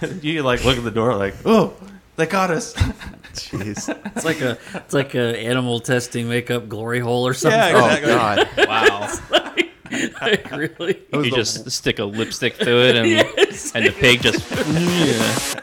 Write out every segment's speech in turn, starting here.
you like look at the door like, oh, they caught us. Jeez. It's like a it's like a animal testing makeup glory hole or something. Yeah, Oh. God. Wow. like, really? you just stick a lipstick through it, and Yes. and the pig just yeah.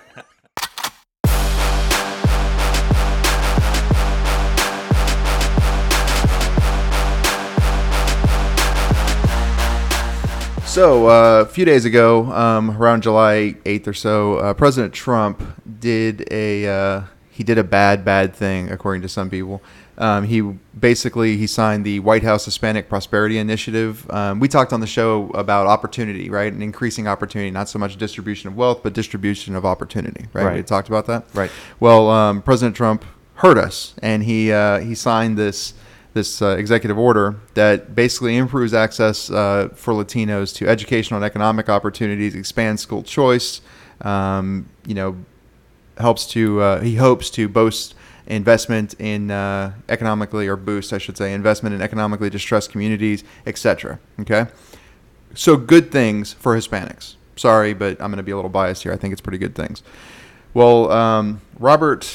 So uh, a few days ago, um, around July eighth or so, uh, President Trump did a uh, he did a bad bad thing according to some people. Um, he basically he signed the White House Hispanic Prosperity Initiative. Um, we talked on the show about opportunity, right, and increasing opportunity, not so much distribution of wealth, but distribution of opportunity, right? Right. We talked about that, Right. Well, um, President Trump heard us, and he uh, he signed this this uh, executive order that basically improves access uh, for Latinos to educational and economic opportunities, expands school choice, um, you know, helps to uh, he hopes to boast investment in uh, economically or boost, I should say, investment in economically distressed communities, etc. Okay, so good things for Hispanics. Sorry, but I'm going to be a little biased here. I think it's pretty good things. Well, um, Robert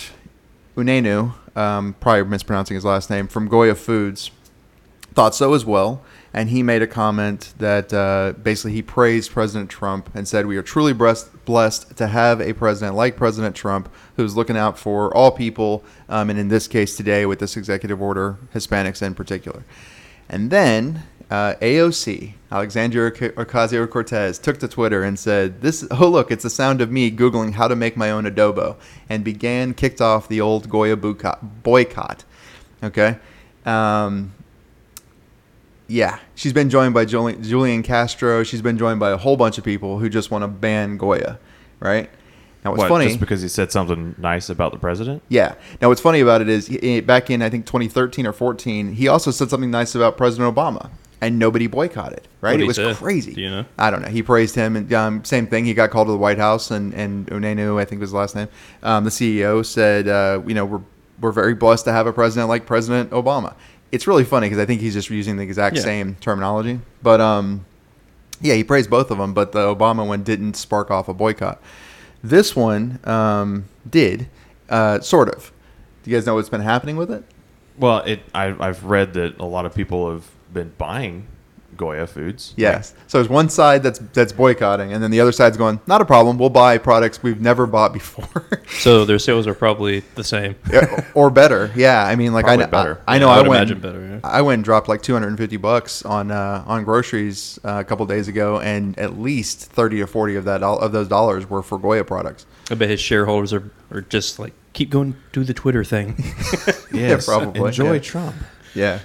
Unenu, um, probably mispronouncing his last name, from Goya Foods, thought so as well. And he made a comment that uh, basically he praised President Trump and said, We are truly blessed, to have a president like President Trump who's looking out for all people, um, and in this case today with this executive order, Hispanics in particular. And then uh, AOC, Alexandria Ocasio Cortez, took to Twitter and said, "This oh look, it's the sound of me googling how to make my own adobo," and began kicked off the old Goya boycott. Okay, um, yeah, she's been joined by Juli- Julian Castro. She's been joined by a whole bunch of people who just want to ban Goya. Right now, what's What, funny? Just because he said something nice about the president? Yeah. Now, what's funny about it is he, back in I think 2013 or 14, he also said something nice about President Obama, and nobody boycotted. Right? What'd it was say? crazy. Do you know? I don't know. He praised him, and um, same thing. He got called to the White House, and and Unenu, I think was his last name. Um, the CEO said, uh, you know, we're we're very blessed to have a president like President Obama. It's really funny because I think he's just using the exact Yeah. same terminology, but um, yeah, he praised both of them, but the Obama one didn't spark off a boycott. This one um, did, uh, sort of. Do you guys know what's been happening with it? Well, it. I, I've read that a lot of people have been buying Goya foods. Yes. So there's one side that's that's boycotting, and then the other side's going, not a problem. We'll buy products we've never bought before, So their sales are probably the same. Yeah, or better. Yeah, I mean, like I Probably know, better. I, I know Yeah, I I, went, imagine better, yeah. I went and dropped like 250 bucks on uh, on groceries uh, a couple days ago, and at least 30 or 40 of that doll- of those dollars were for Goya products. I bet his shareholders are, are just like keep going, do the Twitter thing. Yes. probably, Enjoy yeah. Trump. Yeah,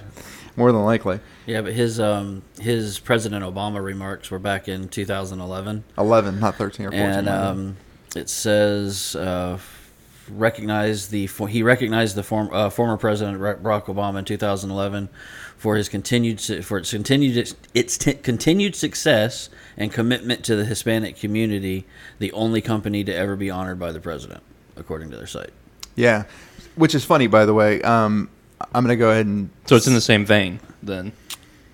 more than likely. Yeah, but his um his President Obama remarks were back in 2011, 11, not 13 or 14. and um, it says uh, recognize the for, he recognized the form, uh, former President Barack Obama in 2011 for his continued for its continued its t- continued success and commitment to the Hispanic community, the only company to ever be honored by the president, according to their site. yeah, which is funny, by the way. Um, I'm going to go ahead and. so it's in the same vein then.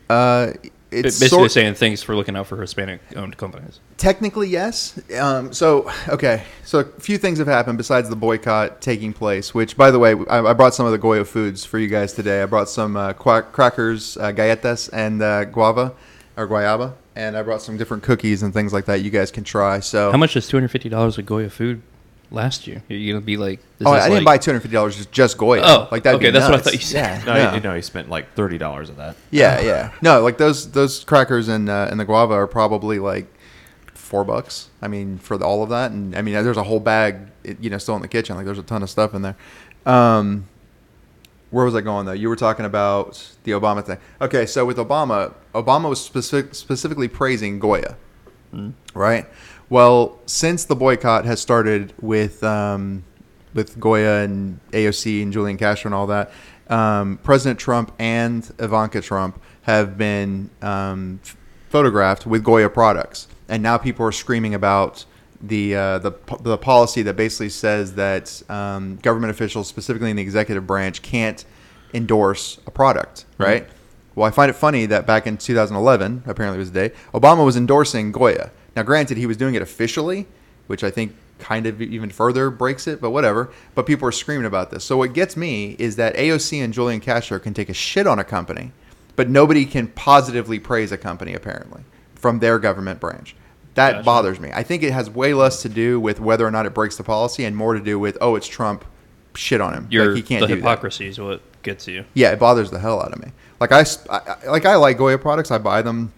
Uh, It's basically sort, saying thanks for looking out for Hispanic owned companies. Technically, yes. Um, so, okay. So, a few things have happened besides the boycott taking place, which, by the way, I, I brought some of the Goya foods for you guys today. I brought some uh, crackers, uh, galletas, and uh, guava or guayaba. And I brought some different cookies and things like that you guys can try. So, How much does two hundred fifty dollars of Goya food last you? You're gonna be like, is Oh, this I didn't like- buy $250 just, just Goya. Oh, like that. okay, that's what I thought you said. Yeah, No, no. he, no, he spent like thirty dollars of that. Yeah, yeah. No, like those those crackers and uh, and the guava are probably like four bucks. I mean, for the, all of that, and I mean, there's a whole bag, it- you know, still in the kitchen. Like, there's a ton of stuff in there. Um, where was I going though? You were talking about the Obama thing. Okay, so with Obama, Obama was specific, specifically praising Goya, right? Well, since the boycott has started with um, with Goya and AOC and Julian Castro and all that, um, President Trump and Ivanka Trump have been um, f- photographed with Goya products, and now people are screaming about the uh, the the policy that basically says that um, government officials, specifically in the executive branch, can't endorse a product, right? Well, I find it funny that back in 2011, apparently it was the day, Obama was endorsing Goya. Now, granted, he was doing it officially, which I think kind of even further breaks it, but whatever. But people are screaming about this. So what gets me is that AOC and Julian Castro can take a shit on a company, but nobody can positively praise a company apparently from their government branch. That Gotcha. bothers me. I think it has way less to do with whether or not it breaks the policy and more to do with oh, it's Trump, shit on him. Your like he can't the do hypocrisy is what gets you. Yeah, it bothers the hell out of me. Like I- I- like I like Goya products. I buy them.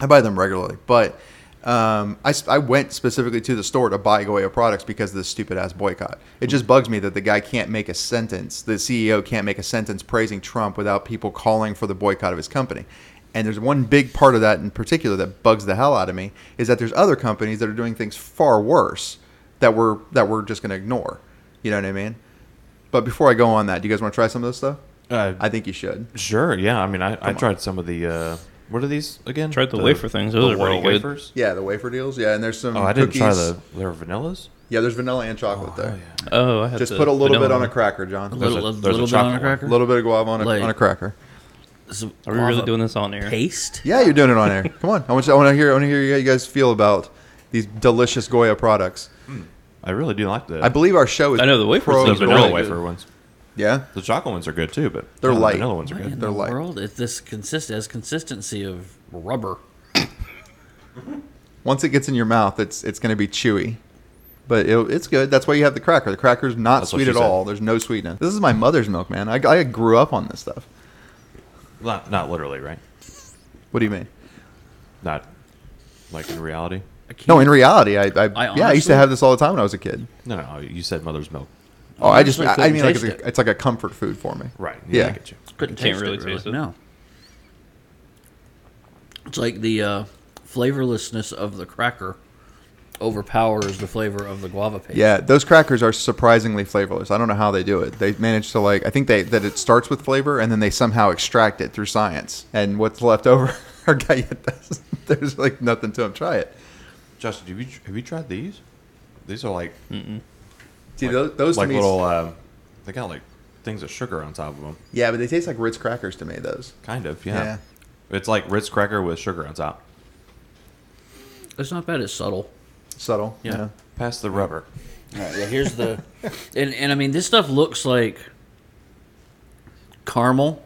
I buy them regularly. But um, I, I went specifically to the store to buy Goya products because of this stupid ass boycott. It just bugs me that the guy can't make a sentence. The CEO can't make a sentence praising Trump without people calling for the boycott of his company. And there's one big part of that in particular that bugs the hell out of me is that there's other companies that are doing things far worse that we're that we're just going to ignore. You know what I mean? But before I go on that, do you guys want to try some of this stuff? Uh, I think you should. sure. Yeah. I mean, I, I on. tried some of the. Uh, what are these again? Tried the wafer things. Those the are pretty good. wafers. Yeah, the wafer deals. Yeah, and there's some. Oh, I didn't cookies. try the. There are vanillas. Yeah, there's vanilla and chocolate Oh, there. yeah. Oh, I had Just put a little bit on a cracker, John. A A little, a- a there's a little bit on a chocolate one. cracker. little bit of guava on a, Like- on a cracker. Are we really doing this on air? Paste. Yeah, you're doing it on air. Come on, I want you, I want to hear. I want to hear how you guys feel about these delicious Goya products. I really do like the. I believe our show is. I know the wafers pro the those vanilla wafer ones. Yeah, The chocolate ones are good too, but They're yeah, the light. vanilla ones are good. in They're the light. world? It this consist has consistency of rubber. once it gets in your mouth, it's it's going to be chewy, but it, it's good. That's why you have the cracker. The cracker's not That's sweet at said. all. There's no sweetness. This is my mother's milk, man. I, I grew up on this stuff. Not not literally, right? What do you mean? Not like in reality. I No, in reality, I, I, I yeah, I used to have this all the time when I was a kid. No, no. You said mother's milk. Oh, I just, I, I mean, like it's, taste a, it's like a comfort food for me. Right. Yeah. I get you. couldn't Can't taste really it, taste it. No. It's like the uh, flavorlessness of the cracker overpowers the flavor of the guava paste. Yeah, those crackers are surprisingly flavorless. I don't know how they do it. They manage to like, I think they that it starts with flavor and then they somehow extract it through science. And what's left over, our guy. There's like nothing to them. Try it. Justin, have you have you tried these? These are like See, those, those like to me, little. Um, they got like things of sugar on top of them. yeah, but they taste like Ritz crackers to me. Those. Kind of. Yeah. Yeah. It's like Ritz cracker with sugar on top. It's not bad. It's subtle. Subtle. Yeah. Yeah. Pass the rubber. All right, yeah, here's the, and and I mean this stuff looks like caramel.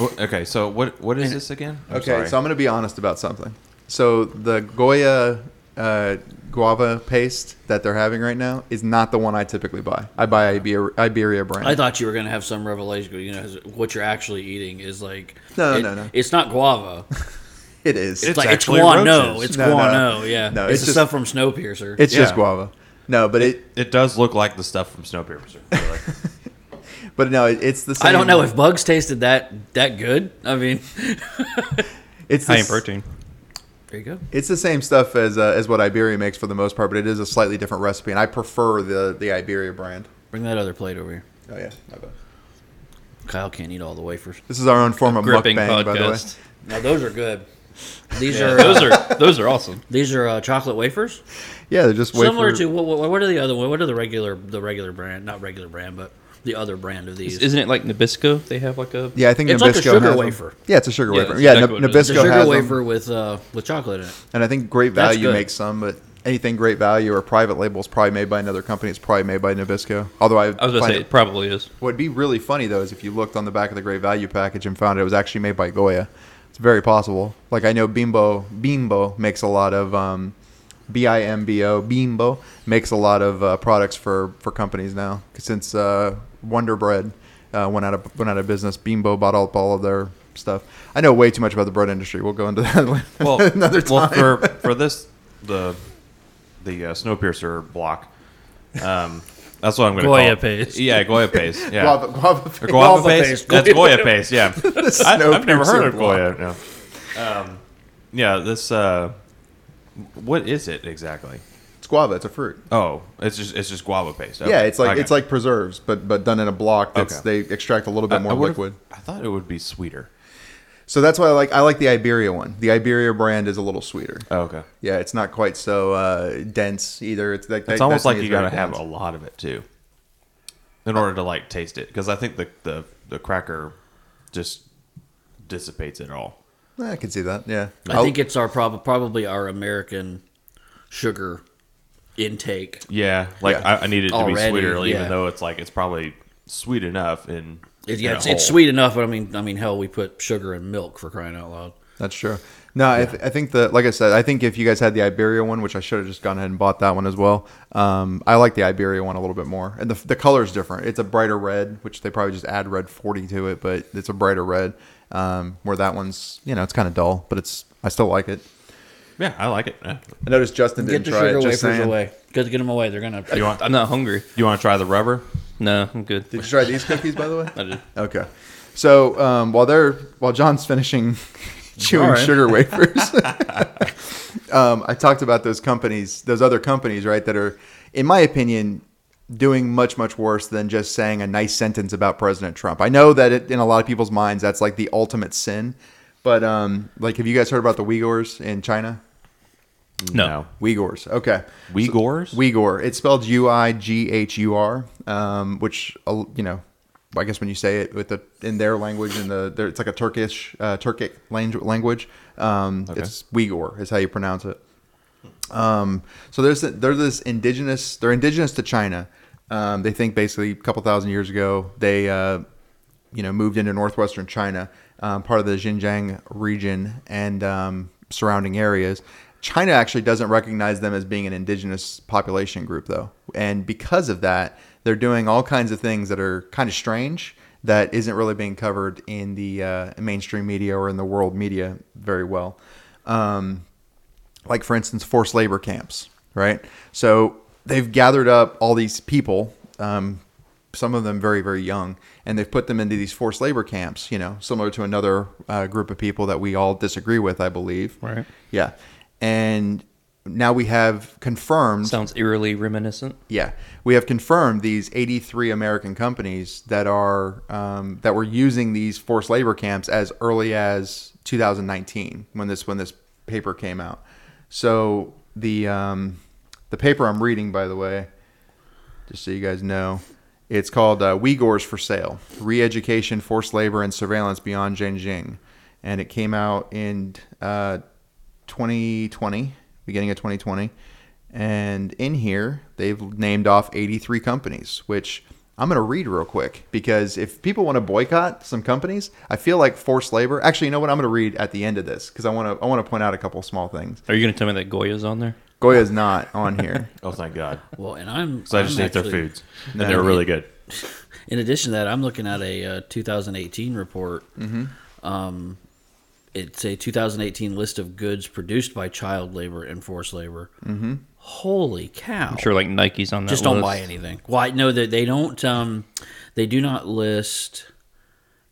Oh, Okay, so what what is this again? I'm Okay, sorry. so I'm going to be honest about something. So the Goya uh, guava paste that they're having right now is not the one I typically buy. I buy Iberia, Iberia brand. I thought you were gonna have some revelation. You know, what you're actually eating is like No, it- no, no. It's not guava. it is. It's, It's like it's actually guano. roaches. It's No, no. guano. Yeah, No, it's, it's the just- stuff from Snowpiercer. It's just guava. No, but it, it does look like the stuff from Snowpiercer. Really. but no, it, it's the same. I don't know if bugs tasted that that good. I mean, it's High the in protein. There you go. It's the same stuff as uh, as what Iberia makes for the most part, but it is a slightly different recipe, and I prefer the the Iberia brand. Bring that other plate over here. Oh yeah, my bad. Kyle can't eat all the wafers. This is our own form of Gripping mukbang, by the way. podcast. Now those are good. These Yeah, are those uh, are those are awesome. these are uh, chocolate wafers. Yeah, they're just Similar wafer- to what, what, what are the other ones? what are the regular the regular brand not regular brand but the other brand of these. Isn't it like Nabisco? They have like a Yeah, I think It's Nabisco like a sugar has them. wafer. Yeah, it's a sugar Yeah, wafer. Yeah, exactly Nab- what it is. Nabisco a sugar has wafer them, with uh, with chocolate in it. and I think Great Value makes some, but anything Great Value or private label is probably made by another company. It's probably made by Nabisco. Although I, I was gonna say it- it probably is. What'd be really funny though is if you looked on the back of the Great Value package and found it was actually made by Goya. It's very possible. Like I know Bimbo Bimbo makes a lot of um, B I M B O Bimbo makes a lot of uh, products for for companies now. Since uh, Wonder Bread uh, went out of went out of business, Bimbo bought up all of their stuff. I know way too much about the bread industry. We'll go into that well, another time. well for for this the the uh, Snowpiercer block. Um, that's what I'm going to Goya call it. paste. Yeah, Goya paste. Yeah, guava, guava, Or guava, Guava paste. paste. That's Goya paste. Yeah, I, I've never heard of Snowpiercer Goya. No. Um, yeah, this. Uh, what is it exactly? It's guava. It's a fruit. Oh, it's just it's just guava paste. Yeah, it's like Okay. it's like preserves, but but done in a block. That's Okay. they extract a little bit more I would've- liquid. I thought it would be sweeter. So that's why I like I like the Iberia one. The Iberia brand is a little sweeter. Oh, okay. Yeah, it's not quite so uh, dense either. It's like It's that- almost like you got to have a lot of it too, in order to like taste it. Because I think the, the the cracker just dissipates it all. I can see that. Yeah, I think it's our prob- probably our American sugar intake. Yeah, like Yeah. I, I need it to Already, be sweeter, yeah. even though it's like it's probably sweet enough. And It, yeah, it's, it's sweet enough, but I mean, I mean, hell, we put sugar in milk for crying out loud. That's true. No, I, th- I think the like I said, I think if you guys had the Iberia one, which I should have just gone ahead and bought that one as well. Um, I like the Iberia one a little bit more, and the the color is different. It's a brighter red, which they probably just add red forty to it, but it's a brighter red. Um, where that one's, you know, it's kind of dull, but it's I still like it. Yeah, I like it. Yeah. I noticed Justin Get didn't the try sugar it. wafers Just saying. away. Get, get them away. They're gonna. You want I'm not hungry. you want to try the rubber? No, I'm good. Did you try these cookies, by the way? I did. Okay. So um, while they're while John's finishing chewing All right. sugar wafers, um, I talked about those companies, those other companies, right? That are, in my opinion, doing much much worse than just saying a nice sentence about President Trump. I know that it, in a lot of people's minds, that's like the ultimate sin. But um, like, have you guys heard about the Uyghurs in China? No. Uyghurs. Okay. Uyghurs? Uyghur. It's spelled U I G H U R, um, which uh, you know, I guess when you say it with the in their language in the there, it's like a Turkish uh, Turkic language. Um, It's Uyghur is how you pronounce it. Um, so there's they're this indigenous. They're indigenous to China. Um, they think basically a couple thousand years ago they uh, you know moved into northwestern China, um, part of the Xinjiang region and um, surrounding areas. China actually doesn't recognize them as being an indigenous population group though, and because of that, they're doing all kinds of things that are kind of strange that isn't really being covered in the uh, mainstream media or in the world media very well. Um, like for instance forced labor camps right so they've gathered up all these people um, some of them very very young and they've put them into these forced labor camps you know similar to another uh, group of people that we all disagree with i believe Right. yeah and now we have confirmed Sounds eerily reminiscent. yeah, we have confirmed these 83 American companies that are um, that were using these forced labor camps as early as 2019 when this when this paper came out. So the um, the paper I'm reading, by the way, just so you guys know, it's called uh, Uyghurs for Sale: Re-Education, Forced Labor, and Surveillance Beyond Xinjiang, and it came out in uh, 2020, beginning of 2020. And in here, they've named off 83 companies, which I'm going to read real quick because if people want to boycott some companies, I feel like forced labor. Actually, you know what? I'm going to read at the end of this because I want to I want to point out a couple small things. Are you going to tell me that Goya's on there? Goya's not on here. Oh, thank God. Well, and I'm. So I just I'm ate their foods, and they were really good. In addition to that, I'm looking at a uh, 2018 report. Mhm. Um, it's a 2018 list of goods produced by child labor and forced labor. Mm-hmm. Holy cow! I'm sure like Nike's on that Just don't list. buy anything. Why? No, they, they don't. Um, they do not list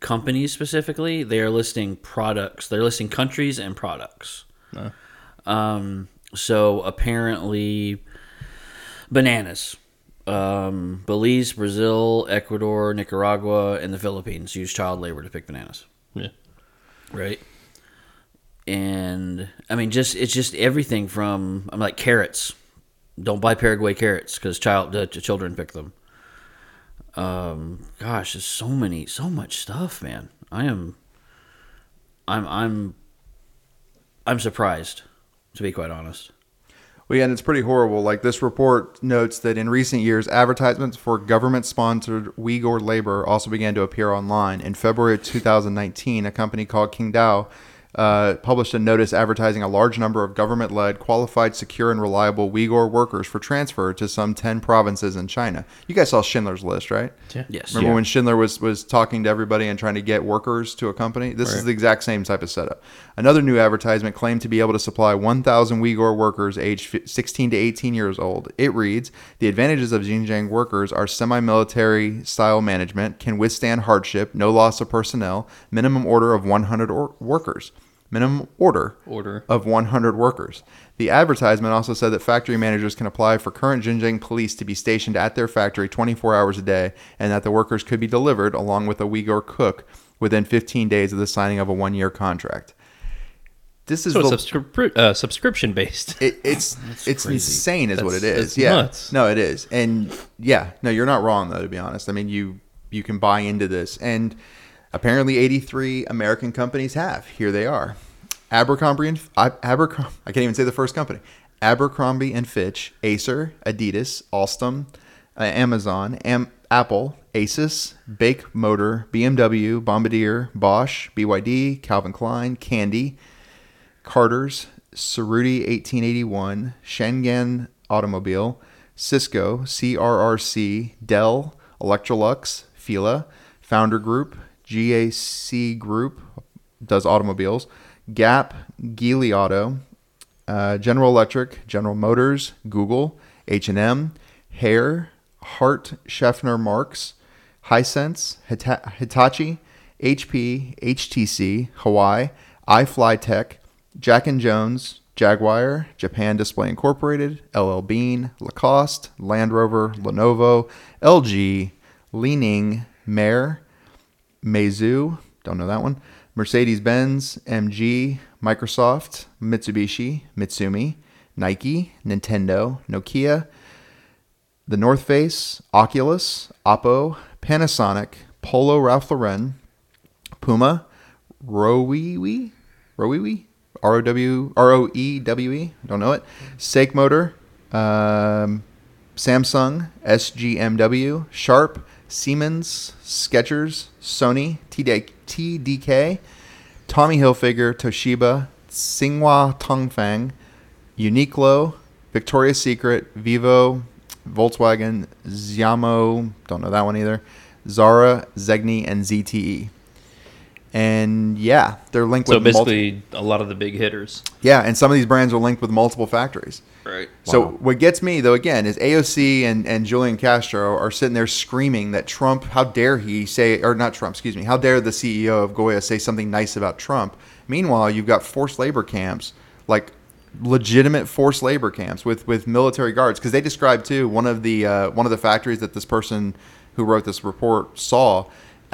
companies specifically. They are listing products. They're listing countries and products. No. Um, so apparently, bananas. Um, Belize, Brazil, Ecuador, Nicaragua, and the Philippines use child labor to pick bananas Yeah. right? And I mean, just it's just everything from I'm like carrots. Don't buy Paraguay carrots because child the children pick them. Um, gosh, there's so many, so much stuff, man. I am, I'm, I'm, I'm surprised, to be quite honest. Well, yeah, and it's pretty horrible. Like this report notes that in recent years, advertisements for government-sponsored Uyghur labor also began to appear online. In February of 2019, a company called Qingdao uh, published a notice advertising a large number of government-led, qualified, secure, and reliable Uyghur workers for transfer to some 10 provinces in China. You guys saw Schindler's List, right? Yeah. Yes. Remember when Schindler was, was talking to everybody and trying to get workers to a company? This is the exact same type of setup. Another new advertisement claimed to be able to supply 1,000 Uyghur workers aged 16 to 18 years old. It reads The advantages of Xinjiang workers are semi military style management, can withstand hardship, no loss of personnel, minimum order of 100 or- workers. Minimum order Order. of 100 workers. The advertisement also said that factory managers can apply for current Xinjiang police to be stationed at their factory 24 hours a day, and that the workers could be delivered along with a Uyghur cook within 15 days of the signing of a one-year contract. This is So the, subscri- uh, subscription based. it, it's it's crazy. insane, is what it That's- is. that's yeah, nuts. no, it is, and yeah, no, you're not wrong though. To be honest, I mean you you can buy into this, and apparently 83 American companies have. Here they are: Abercrombie and Abercrombie. I can't even say the first company. Abercrombie and Fitch, Acer, Adidas, Alstom, uh, Amazon, Am- Apple, Asus, BAIC Motor, BMW, Bombardier, Bosch, BYD, Calvin Klein, Candy, Carter's, Cerruti 1881, Changan Automobile, Cisco, CRRC, Dell, Electrolux, Fila, Founder Group, GAC Group does automobiles, Gap, Geely Auto, uh, General Electric, General Motors, Google, H&M, Haier, Hart, Schaffner Marx, Hisense, Hita- Hitachi, HP, HTC, Huawei, iFlytek, Jack and Jones, Jaguar, Japan Display Incorporated, LL Bean, Lacoste, Land Rover, Lenovo, LG, Li-Ning, Mayor, Meizu, don't know that one, Mercedes Benz, MG, Microsoft, Mitsubishi, Mitsumi, Nike, Nintendo, Nokia, the North Face, Oculus, Oppo, Panasonic, Polo Ralph Lauren, Puma, Roewe, Roewe, R O W R O E W E, don't know it. SAIC Motor, um, Samsung, SGMW, Sharp, Siemens, Skechers, Sony, TD, TDK, Tommy Hilfiger, Toshiba, Tsinghua Tongfang, Uniqlo, Victoria's Secret, Vivo, Volkswagen, Xiaomi, don't know that one either, Zara, Zegna, and ZTE. And yeah, they're linked So with multi- basically, a lot of the big hitters. yeah, and some of these brands are linked with multiple factories. Right. So Wow. what gets me though again is AOC and, and Julian Castro are sitting there screaming that Trump, how dare he say, or not Trump, excuse me, how dare the CEO of Goya say something nice about Trump? Meanwhile, you've got forced labor camps, like legitimate forced labor camps with with military guards, because they described too one of the uh, one of the factories that this person who wrote this report saw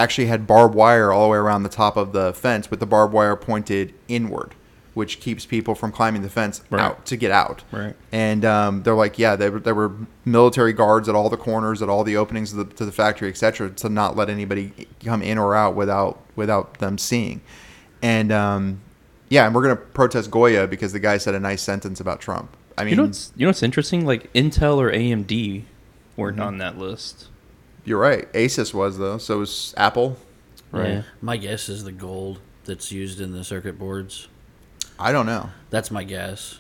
actually had barbed wire all the way around the top of the fence, with the barbed wire pointed inward, which keeps people from climbing the fence Right. out to get out. Right. And um, they're like, yeah, there, were- there were military guards at all the corners, at all the openings of the, to the factory, etc., to not let anybody come in or out without without them seeing. And um, yeah, and we're gonna protest Goya because the guy said a nice sentence about Trump. I mean, You know what's you know what's interesting? Like Intel or AMD weren't Mm-hmm. on that list. You're right. Asus was though, so was Apple. Right. Yeah. My guess is the gold that's used in the circuit boards. I don't know. That's my guess.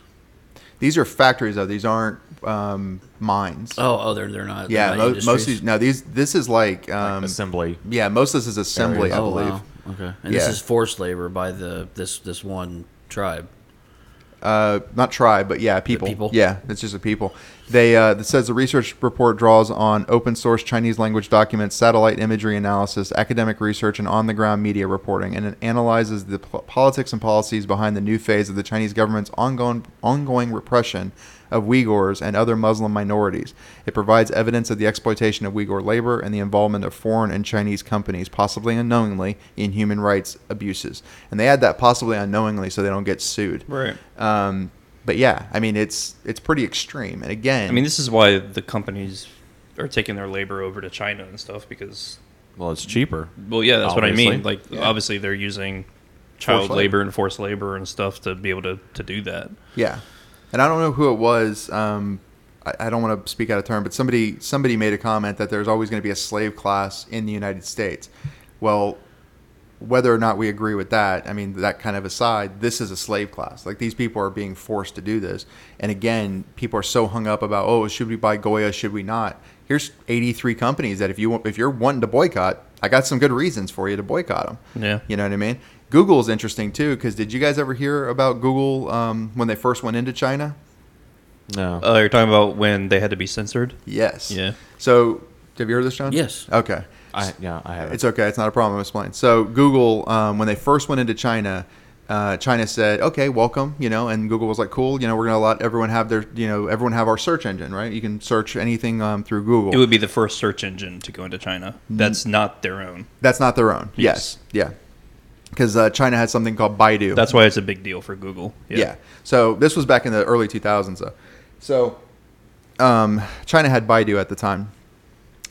These are factories though. These aren't um, mines. Oh, oh, they're they're not. they're yeah, not mo- most of these. No, these. This is like. Um, assembly. yeah, most of this is assembly, I oh, believe. wow. Okay, and Yeah. this is forced labor by the this this one tribe. uh, not tribe, but yeah, people. people? Yeah, it's just a people. They uh, it says the research report draws on open source Chinese language documents, satellite imagery analysis, academic research, and on the ground media reporting, and it analyzes the po- politics and policies behind the new phase of the Chinese government's ongoing ongoing repression of Uyghurs and other Muslim minorities. It provides evidence of the exploitation of Uyghur labor and the involvement of foreign and Chinese companies, possibly unknowingly, in human rights abuses. And they add that possibly unknowingly so they don't get sued. Right. Um, but yeah, I mean it's it's pretty extreme. And again, I mean, this is why the companies are taking their labor over to China and stuff because, Well, it's cheaper. well, yeah, that's what I mean. Like, Yeah. obviously, they're using child labor. labor and forced labor and stuff to be able to, to do that. yeah, and I don't know who it was. Um, I, I don't want to speak out of turn, but somebody somebody made a comment that there's always going to be a slave class in the United States. Well, whether or not we agree with that, I mean that kind of aside, this is a slave class. Like these people are being forced to do this, and again, people are so hung up about oh, should we buy Goya? Should we not? Here's 83 companies that if you want, if you're wanting to boycott, I got some good reasons for you to boycott them. Yeah. You know what I mean? Google's interesting too because did you guys ever hear about Google um, when they first went into China? No. Uh, you're talking about when they had to be censored? Yes. Yeah. So have you heard this, John? Yes. Okay. I yeah, I have. It's okay. It's not a problem. I'm explaining. So Google, um, when they first went into China, uh, China said, "Okay, welcome," you know, and Google was like, "Cool," you know, we're gonna let everyone have their, you know, everyone have our search engine, right? You can search anything um, through Google. It would be the first search engine to go into China. That's not their own. That's not their own. Yes. Yes. Yeah. Because uh, China had something called Baidu. That's why it's a big deal for Google. Yeah. So this was back in the early 2000s, though. So um, China had Baidu at the time,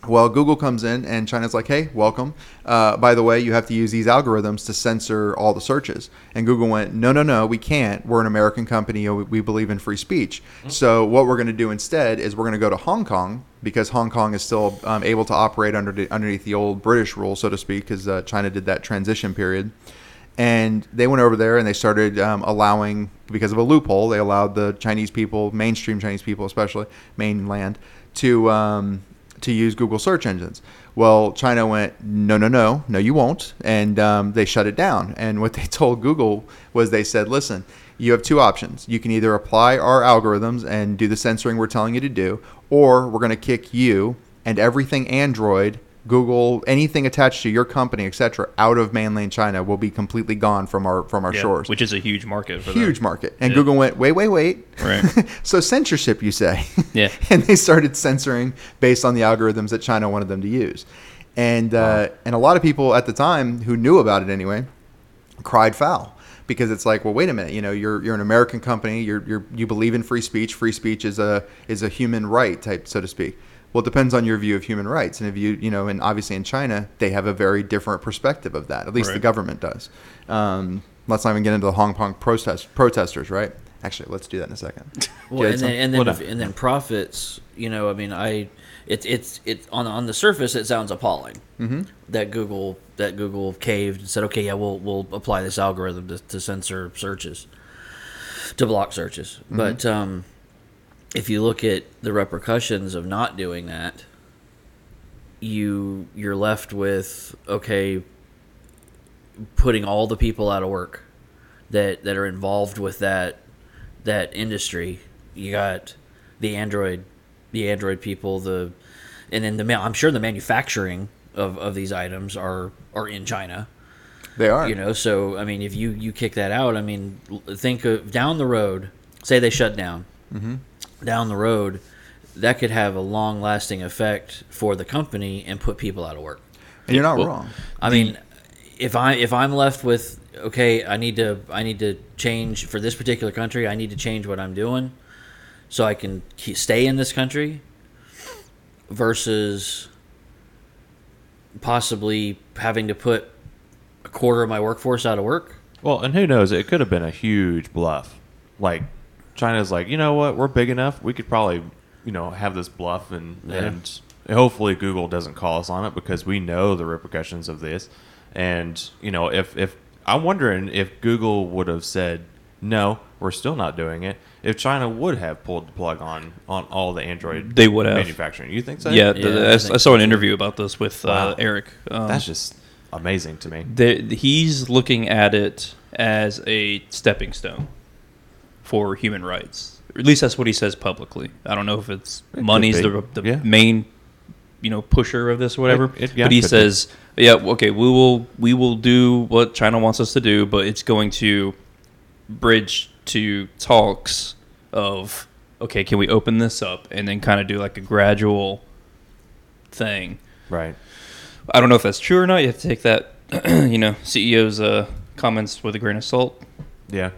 Well, Google comes in and China's like, hey, welcome. Uh, by the way, you have to use these algorithms to censor all the searches. And Google went, no, no, no, we can't. We're an American company. We, believe in free speech. So what we're going to do instead is we're going to go to Hong Kong because Hong Kong is still um, able to operate under the, underneath the old British rule, so to speak, because uh, China did that transition period. And they went over there and they started um, allowing, because of a loophole, they allowed the Chinese people, mainstream Chinese people especially, mainland, to um, to use Google search engines. Well, China went, no, no, no, no, you won't, and um, they shut it down. And what they told Google was they said, listen, you have two options. You can either apply our algorithms and do the censoring we're telling you to do, or we're going to kick you and everything Android Google, anything attached to your company, etc., out of mainland China will be completely gone from our from our Yeah, shores. which is a huge market for huge them. market. And Yeah. Google went, wait, wait, wait. Right. so censorship, you say? Yeah. and they started censoring based on the algorithms that China wanted them to use. And uh, and a lot of people at the time who knew about it anyway cried foul because it's like, well, wait a minute, you know, you're you're an American company, you're you're you believe in free speech. Free speech is a is a human right type, so to speak. Well, it depends on your view of human rights, and if you you know, and obviously in China they have a very different perspective of that. At least the government does. Um, let's not even get into the Hong Kong protest protesters, right? Actually, let's do that in a second. Well, and then and then Whatever. and then profits. You know, I mean, I it's it's it on on the surface it sounds appalling Mm-hmm. that Google that Google caved and said, okay, yeah, we'll we'll apply this algorithm to, to censor searches, to block searches. Mm-hmm. But um, if you look at the repercussions of not doing that, you you're left with okay, putting all the people out of work that that are involved with that that industry. You got the Android, the Android people, the and then the I'm sure the manufacturing of, of these items are are in China. They are. You know, so I mean, if you you kick that out, I mean, think of down the road. Say they shut down. Mm-hmm. Down the road, that could have a long lasting effect for the company and put people out of work. and you're not Well, wrong. I mean, if I if I'm left with okay, I need to I need to change for this particular country. I need to change what I'm doing so I can keep, stay in this country versus possibly having to put a quarter of my workforce out of work. Well, and who knows? It could have been a huge bluff. Like China's like, you know what? We're big enough. We could probably, you know, have this bluff, and Yeah. and hopefully Google doesn't call us on it because we know the repercussions of this. And you know, if if I'm wondering if Google would have said no, we're still not doing it. If China would have pulled the plug on on all the Android, They would have. manufacturing. You think so? Yeah, Yeah, the, I I, I saw an interview about this with Wow. uh, Eric. Um, that's just amazing to me. the, he's looking at it as a stepping stone for human rights. At least that's what he says publicly. I don't know if it's could money's the, the Yeah. main, you know, pusher of this or whatever. It- it- yeah, but he could be. says, "Yeah, okay, we will we will do what China wants us to do, but it's going to bridge to talks of okay, can we open this up and then kind of do like a gradual thing." Right. I don't know if that's true or not. You have to take that, you know, CEO's uh, comments with a grain of salt. Yeah,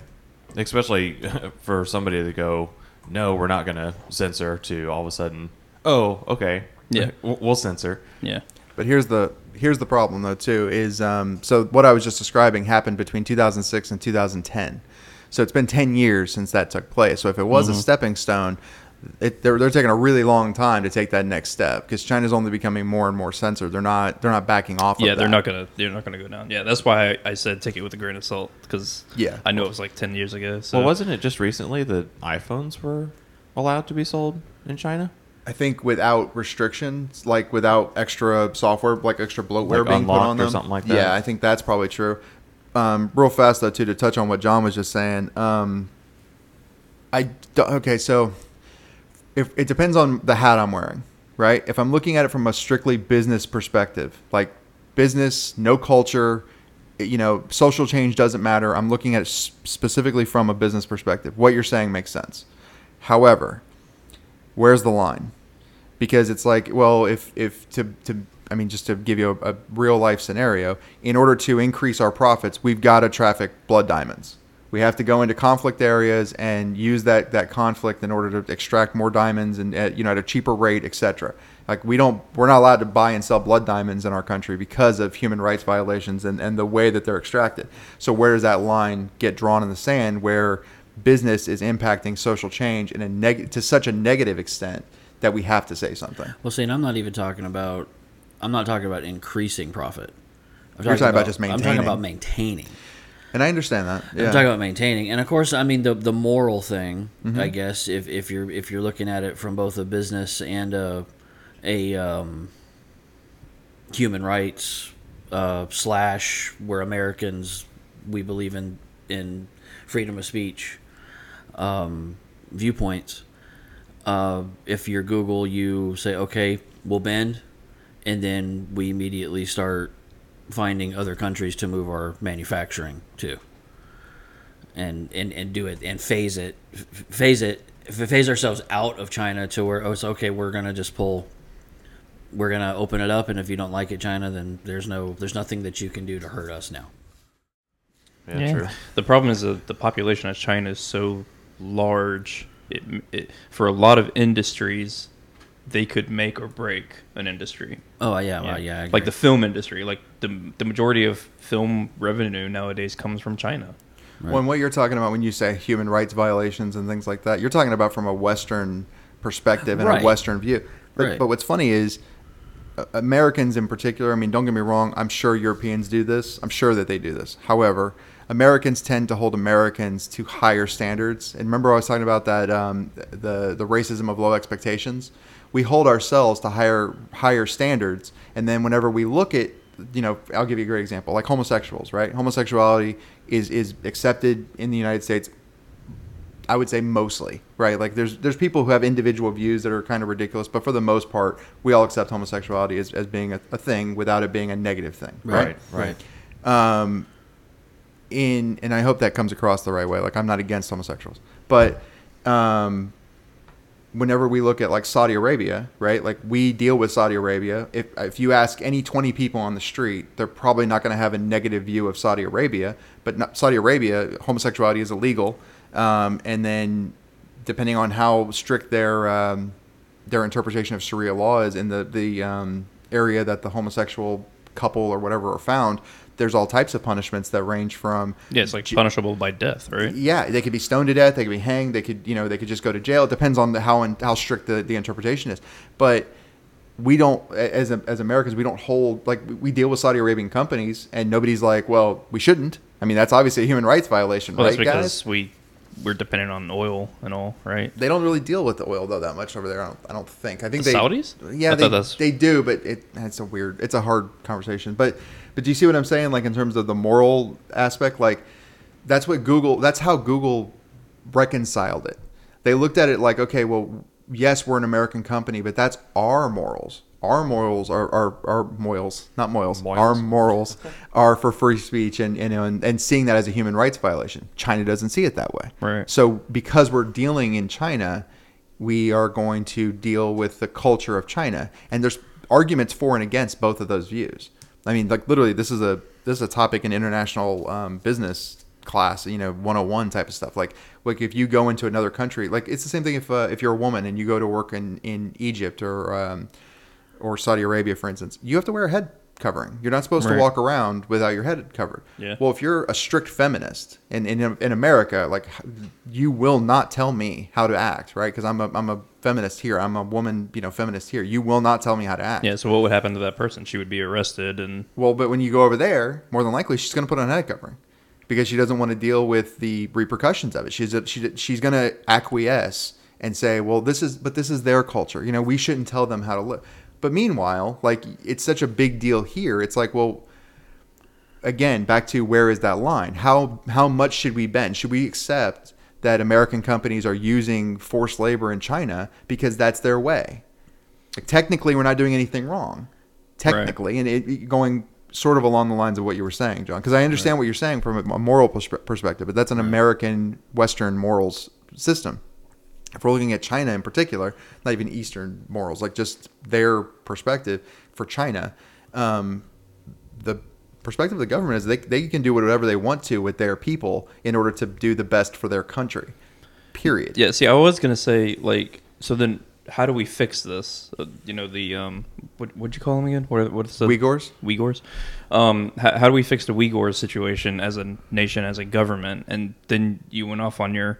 especially for somebody to go, no, we're not going to censor. To all of a sudden, oh, okay, Yeah. we'll we'll censor. Yeah. But here's the here's the problem though too is um, so what I was just describing happened between 2006 and 2010. So it's been 10 years since that took place. So if it was a stepping stone, it, they're they're taking a really long time to take that next step because China's only becoming more and more censored. They're not they're not backing off. Yeah, of they're that. not gonna they're not gonna go down. Yeah, that's why I, I said take it with a grain of salt because Yeah. I know it was like ten years ago. So Well, wasn't it just recently that iPhones were allowed to be sold in China? I think without restrictions, like without extra software, like extra bloatware Like being put unlocked on or something like that? Yeah, I think that's probably true. Um, real fast though, too, to touch on what John was just saying. Um, I okay, so if it depends on the hat I'm wearing, right? If I'm looking at it from a strictly business perspective, like business, no culture, you know, social change doesn't matter. I'm looking at it specifically from a business perspective. What you're saying makes sense. However, where's the line? Because it's like, well, if if to to I mean, just to give you a, a real life scenario, in order to increase our profits, we've got to traffic blood diamonds. We have to go into conflict areas and use that, that conflict in order to extract more diamonds and at, you know at a cheaper rate, etc. Like we don't, we're not allowed to buy and sell blood diamonds in our country because of human rights violations and, and the way that they're extracted. So where does that line get drawn in the sand where business is impacting social change in a neg- to such a negative extent that we have to say something? Well, see, and I'm not even talking about. I'm not talking about increasing profit. I'm You're talking about just maintaining. I'm talking about maintaining. And I understand that. Yeah. I'm talking about maintaining, and of course, I mean the the moral thing. Mm-hmm. I guess if, if you're if you're looking at it from both a business and a a um, human rights uh, slash where Americans we believe in in freedom of speech um, viewpoints. Uh, if you're Google, you say okay, we'll bend, and then we immediately start finding other countries to move our manufacturing to and and, and do it and phase it phase it f- phase ourselves out of China to where oh it's okay we're gonna just pull we're gonna open it up and if you don't like it China then there's no there's nothing that you can do to hurt us now Yeah, true. The problem is that the population of China is so large. It, it for a lot of industries, they could make or break an industry. oh yeah well, yeah I like the film industry, like the the majority of film revenue nowadays comes from China. Well, and what you're talking about when you say human rights violations and things like that, you're talking about from a Western perspective and Right. a Western view. But, Right. but what's funny is uh, Americans in particular, I mean, don't get me wrong, I'm sure Europeans do this. I'm sure that they do this. However, Americans tend to hold Americans to higher standards. And remember, I was talking about that um, the the racism of low expectations. We hold ourselves to higher higher standards, and then whenever we look at you know, I'll give you a great example, like homosexuals, right? Homosexuality is is accepted in the United States I would say mostly, right? Like there's there's people who have individual views that are kind of ridiculous, but for the most part, we all accept homosexuality as, as being a, a thing without it being a negative thing, right? Right. Um, in and I hope that comes across the right way. Like I'm not against homosexuals, but um, whenever we look at like Saudi Arabia, right? Like we deal with Saudi Arabia. If if you ask any 20 people on the street, they're probably not going to have a negative view of Saudi Arabia. But not, Saudi Arabia, homosexuality is illegal, um, and then depending on how strict their um, their interpretation of Sharia law is in the the um, area that the homosexual couple or whatever are found, there's all types of punishments that range from Yeah, it's like punishable by death, right? yeah, they could be stoned to death. They could be hanged. They could, you know, they could just go to jail. It depends on the, how how strict the, the interpretation is. But we don't, as as Americans, we don't hold like we deal with Saudi Arabian companies, and nobody's like, well, we shouldn't. I mean, that's obviously a human rights violation, Well, right, that's because guys? we we're dependent on oil and all, right? They don't really deal with the oil though that much over there. I don't, I don't think. I think The they Saudis? Yeah, I they, they do, but it it's a weird, it's a hard conversation. But but do you see what I'm saying? Like in terms of the moral aspect, like that's what Google. That's how Google reconciled it. They looked at it like, okay, well, yes, we're an American company, but that's our morals. Our morals are our, our morals, not morals. Moils. Our morals are for free speech and, and and and seeing that as a human rights violation. China doesn't see it that way. Right. So because we're dealing in China, we are going to deal with the culture of China, and there's arguments for and against both of those views. I mean, like literally, this is a this is a topic in international um, business class, you know, 101 type of stuff. Like, like if you go into another country, like it's the same thing if uh, if you're a woman and you go to work in in Egypt or um, or Saudi Arabia, for instance, you have to wear a head covering. You're not supposed to walk around without your head covered. Yeah. Well, if you're a strict feminist in, in, in America, like you will not tell me how to act, right? Because I'm a, I'm a feminist here. I'm a woman, you know, feminist here. You will not tell me how to act. Yeah. So what would happen to that person? She would be arrested, and Well, but when you go over there, more than likely she's going to put on a head covering because she doesn't want to deal with the repercussions of it. She's a, she, she's going to acquiesce and say, "Well, this is but this is their culture. You know, we shouldn't tell them how to live." But meanwhile, like it's such a big deal here. It's like, well, again, back to where is that line? How how much should we bend? Should we accept that American companies are using forced labor in China because that's their way? Like, technically, we're not doing anything wrong. Technically, and it, going sort of along the lines of what you were saying, John, because I understand what you're saying from a moral perspe- perspective, but that's an American Western morals system. If we're looking at China in particular, not even Eastern morals, like just their perspective for China, um, the perspective of the government is they they can do whatever they want to with their people in order to do the best for their country. Period. Yeah, see, I was gonna say like, so then how do we fix this? Uh, you know, the um, what what'd you call them again? What what's the Uyghurs? Uyghurs. Um, how, how do we fix the Uyghurs situation as a nation, as a government? And then you went off on your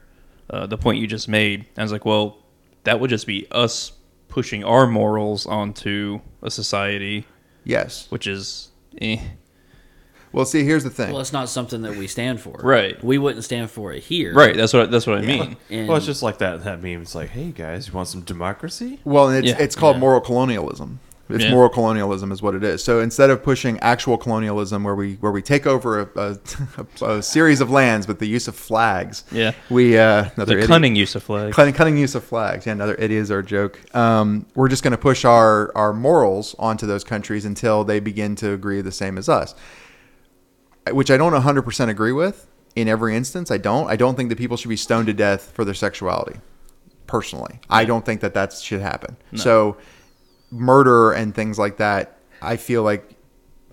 uh, the point you just made. I was like, well, that would just be us pushing our morals onto a society, Yes. which is eh. Well, see, here's the thing. Well, it's not something that we stand for. Right. We wouldn't stand for it here. right. That's what that's what I mean. And Well, it's just like that that meme. It's like, hey guys, you want some democracy? Well, and it's Yeah. it's called Yeah. moral colonialism. It's Yeah. moral colonialism is what it is. So instead of pushing actual colonialism, where we where we take over a, a, a series of lands with the use of flags, Yeah. we uh, another The idiot- cunning use of flags. cunning, cunning use of flags. Yeah, another idiot or joke. Um, we're just going to push our our morals onto those countries until they begin to agree the same as us, which I don't 100% agree with in every instance. I don't. I don't think that people should be stoned to death for their sexuality. Personally, I don't think that that should happen. So, murder and things like that, I feel like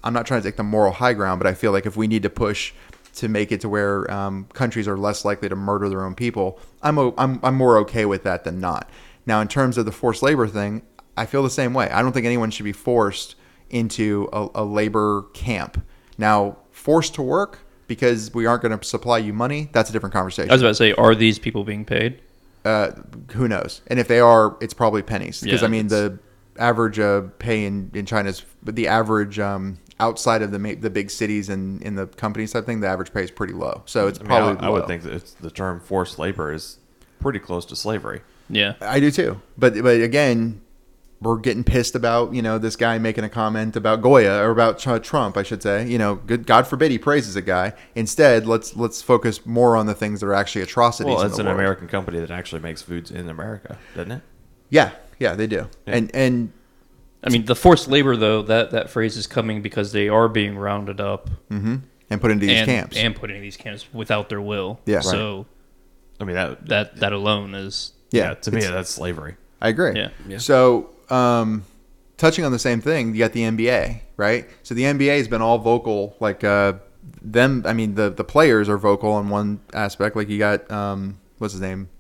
I'm not trying to take the moral high ground, but I feel like if we need to push to make it to where um, countries are less likely to murder their own people, I'm, o- I'm I'm more okay with that than not. Now, in terms of the forced labor thing, I feel the same way. I don't think anyone should be forced into a, a labor camp. Now, forced to work because we aren't going to supply you money, that's a different conversation I was about to say, are these people being paid? uh, who knows? And if they are, it's probably pennies. Because Yeah, I mean, the average uh, pay in in China is, but the average um, outside of the ma- the big cities and in the companies type thing, the average pay is pretty low. So it's I mean, probably I, I would think that it's, the term forced labor is pretty close to slavery. Yeah. I do too. But but again, we're getting pissed about you know this guy making a comment about Goya or about Ch- Trump, I should say. You know, good God forbid he praises a guy. Instead, let's let's focus more on the things that are actually atrocities. Well, in it's the an world. American company that actually makes foods in America, doesn't it? Yeah, yeah, they do. Yeah. And and I mean, the forced labor, though, that, that phrase is coming because they are being rounded up mhm, and put into these and, camps. and put into these camps without their will. Yeah. So I mean that that that alone is yeah, to me that's slavery. I agree. Yeah. Yeah. So, um, touching on the same thing, you got the NBA, right? So the NBA has been all vocal, like uh, them. I mean, the the players are vocal in one aspect. Like you got um, what's his name?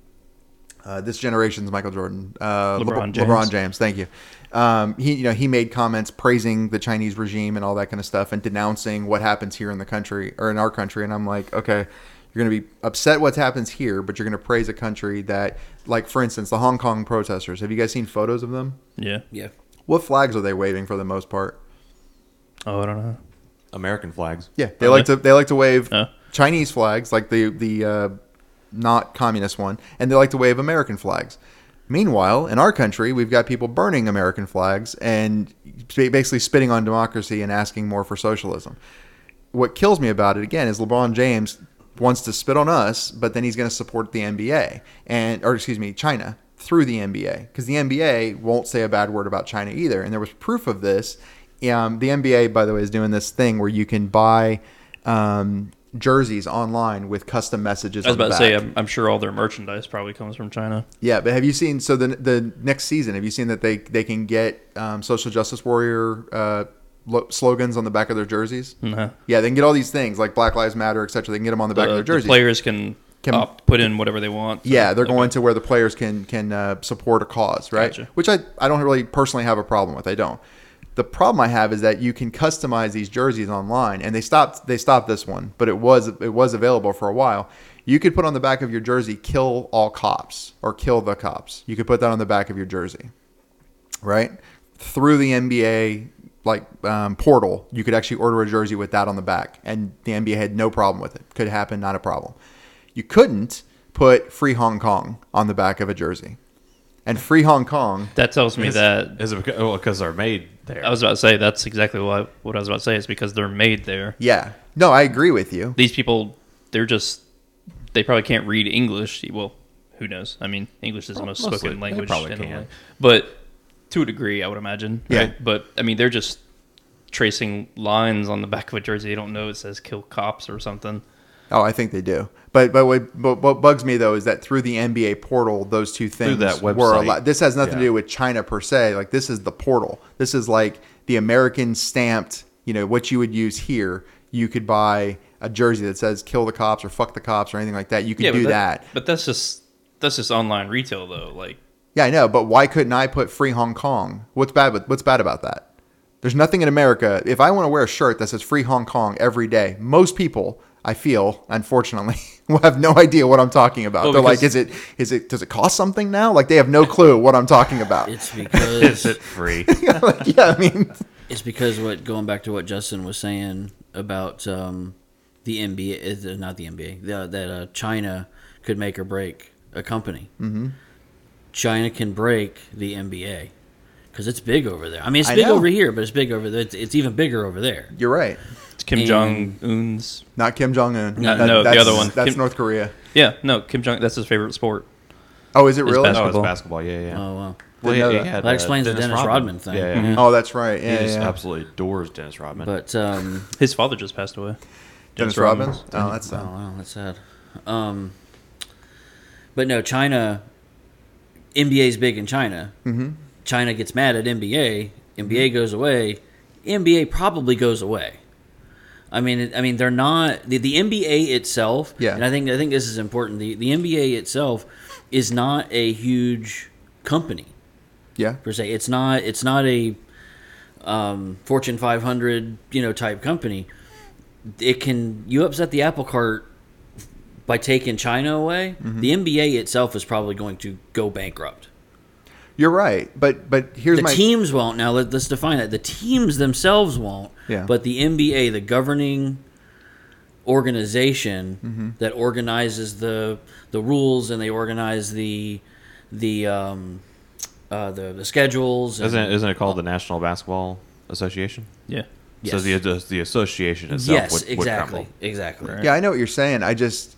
Uh, this generation's Michael Jordan, uh, LeBron LeBron, James. LeBron James. Thank you. Um, he, you know, he made comments praising the Chinese regime and all that kind of stuff, and denouncing what happens here in the country or in our country. And I'm like, okay, you're going to be upset what happens here, but you're going to praise a country that, like, for instance, the Hong Kong protesters. Have you guys seen photos of them? yeah. Yeah. What flags are they waving for the most part? Oh, I don't know. American flags. Yeah, they like to they like to wave Oh. Chinese flags, like the the uh, not communist one, and they like to wave American flags. Meanwhile, in our country, we've got people burning American flags and basically spitting on democracy and asking more for socialism. What kills me about it again is LeBron James wants to spit on us, but then he's going to support the NBA and or excuse me, China through the NBA because the NBA won't say a bad word about China either. And there was proof of this. Um, the NBA, by the way, is doing this thing where you can buy um, jerseys online with custom messages. I was on the about to say. I'm, I'm sure all their merchandise probably comes from China. Yeah, but have you seen? So the the next season, have you seen that they they can get um, social justice warrior uh, lo- slogans on the back of their jerseys? No. Yeah, they can get all these things like Black Lives Matter, etc. They can get them on the back of their the jerseys. players can, Can- opt, put in whatever they want. Yeah, they're Okay. going to where the players can can uh, support a cause, right? Gotcha. Which I I don't really personally have a problem with. I don't. The problem I have is that you can customize these jerseys online, and they stopped they stopped this one, but it was it was available for a while. You could put on the back of your jersey "Kill all cops" or "Kill the cops." You could put that on the back of your jersey, right? Through the NBA like um, portal, you could actually order a jersey with that on the back, and the NBA had no problem with it. Could happen, not a problem. You couldn't put "Free Hong Kong" on the back of a jersey, and "Free Hong Kong." That tells me that. Is it because, well, because they're made there? I was about to say, that's exactly what, I, what I was about to say. Is because they're made there. Yeah, no, I agree with you. These people, they're just, they probably can't read English. Well, who knows? I mean, English is the most Mostly, spoken language. probably in the can. world. But to a degree, I would imagine. Yeah. Right? But, I mean, they're just tracing lines on the back of a jersey. They don't know it says kill cops or something. Oh, I think they do. But but what, but what bugs me though is that through the NBA portal, those two things that were a lot. This has nothing to do with China per se. Like this is the portal. This is like the American stamped, you know, what you would use here, you could buy a jersey that says "kill the cops" or "fuck the cops" or anything like that. You could yeah, do but that. But that's just that's just online retail though. Like Yeah, I know, but why couldn't I put "Free Hong Kong"? What's bad? With, what's bad about that? There's nothing in America. If I want to wear a shirt that says "Free Hong Kong" every day, most people, I feel, unfortunately, will have no idea what I'm talking about. Well, They're like, "Is it? Is it? Does it cost something now?" Like they have no clue what I'm talking about. It's because Is it free? like, yeah, I mean, it's because what going back to what Justin was saying about um, the NBA is uh, not the NBA the, that uh, China could make or break a company. Mm-hmm. China can break the NBA because it's big over there. I mean, it's I big know. over here, but it's big over there. It's, it's even bigger over there. you're right. It's Kim Jong Un's. Not Kim Jong Un. No, no, the that's, other one. That's Kim- North Korea. Yeah, no, Kim Jong. That's his favorite sport. Oh, is it It's really? basketball. Oh, it's basketball. Yeah, yeah. Oh wow. Well, Didn't know that. had, That uh, explains the Dennis Rodman thing. Yeah, yeah. Oh, that's right. Yeah, He Yeah, just yeah. absolutely adores Dennis Rodman. But um, His father just passed away. Dennis Dennis Rodman. Rodman. Oh, that's oh sad. wow, that's sad. Um, but no, China. NBA's big in China. Mm-hmm. China gets mad at NBA. NBA goes away. NBA probably goes away. I mean, I mean, they're not the, the NBA itself. Yeah. and I think I think this is important. The the NBA itself is not a huge company Yeah. per se. It's not it's not a um, Fortune 500 you know type company. It can you upset the apple cart by taking China away. Mm-hmm. The NBA itself is probably going to go bankrupt. You're right. But but here's The my teams won't. Now let, let's define that. The teams themselves won't. Yeah. But the NBA, the governing organization Mm-hmm. that organizes the the rules and they organize the the um, uh, the, the schedules. And, isn't it, isn't it called the National Basketball Association? Yeah. So Yes. the the, the association itself yes, would, would exactly, crumble. exactly. Yeah, I know what you're saying. I just,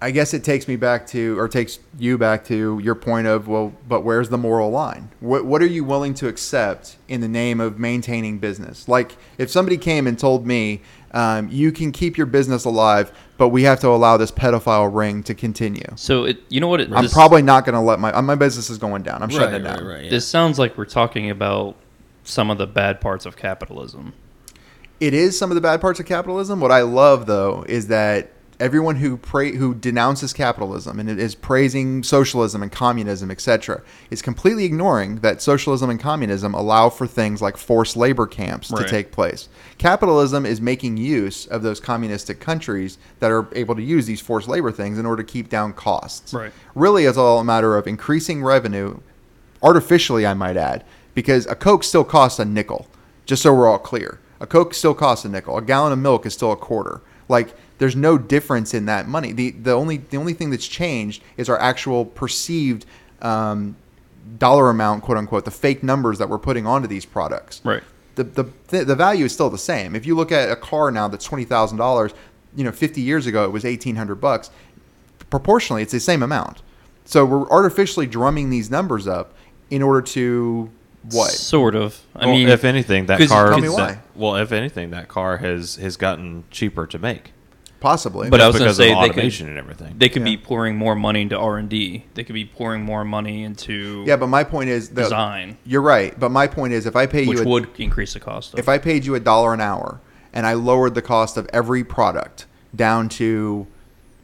I guess it takes me back to, or takes you back to your point of, well, but where's the moral line? What What are you willing to accept in the name of maintaining business? Like, if somebody came and told me, um, you can keep your business alive, but we have to allow this pedophile ring to continue. So it, you know what? It, I'm this, probably not going to let my my business is going down. I'm shutting Right, it down. right, right. yeah. This sounds like we're talking about some of the bad parts of capitalism. it is some of the bad parts of capitalism. What I love though is that everyone who pray who denounces capitalism and it is praising socialism and communism, etc., is completely ignoring that socialism and communism allow for things like forced labor camps to take place. Capitalism is making use of those communistic countries that are able to use these forced labor things in order to keep down costs. Right. Really, it's all a matter of increasing revenue artificially, I might add, because a Coke still costs a nickel, just so we're all clear. A Coke still costs a nickel. A gallon of milk is still a quarter. Like there's no difference in that money. The the only the only thing that's changed is our actual perceived um, dollar amount, quote unquote, the fake numbers that we're putting onto these products. Right. The the the, the value is still the same. If you look at a car now that's twenty thousand dollars, you know, fifty years ago it was eighteen hundred bucks. Proportionally, it's the same amount. So we're artificially drumming these numbers up in order to what? Sort of. I well, mean, if anything, that car. Tell me that- well, if anything, that car has has gotten cheaper to make. Possibly. But I was gonna because say they could- automation and everything. they could be pouring more money into R and D. They could be pouring more money into yeah, but my point is the, design, You're right, but my point is if I pay which you a, would increase the cost. Of if I paid you a dollar an hour and I lowered the cost of every product down to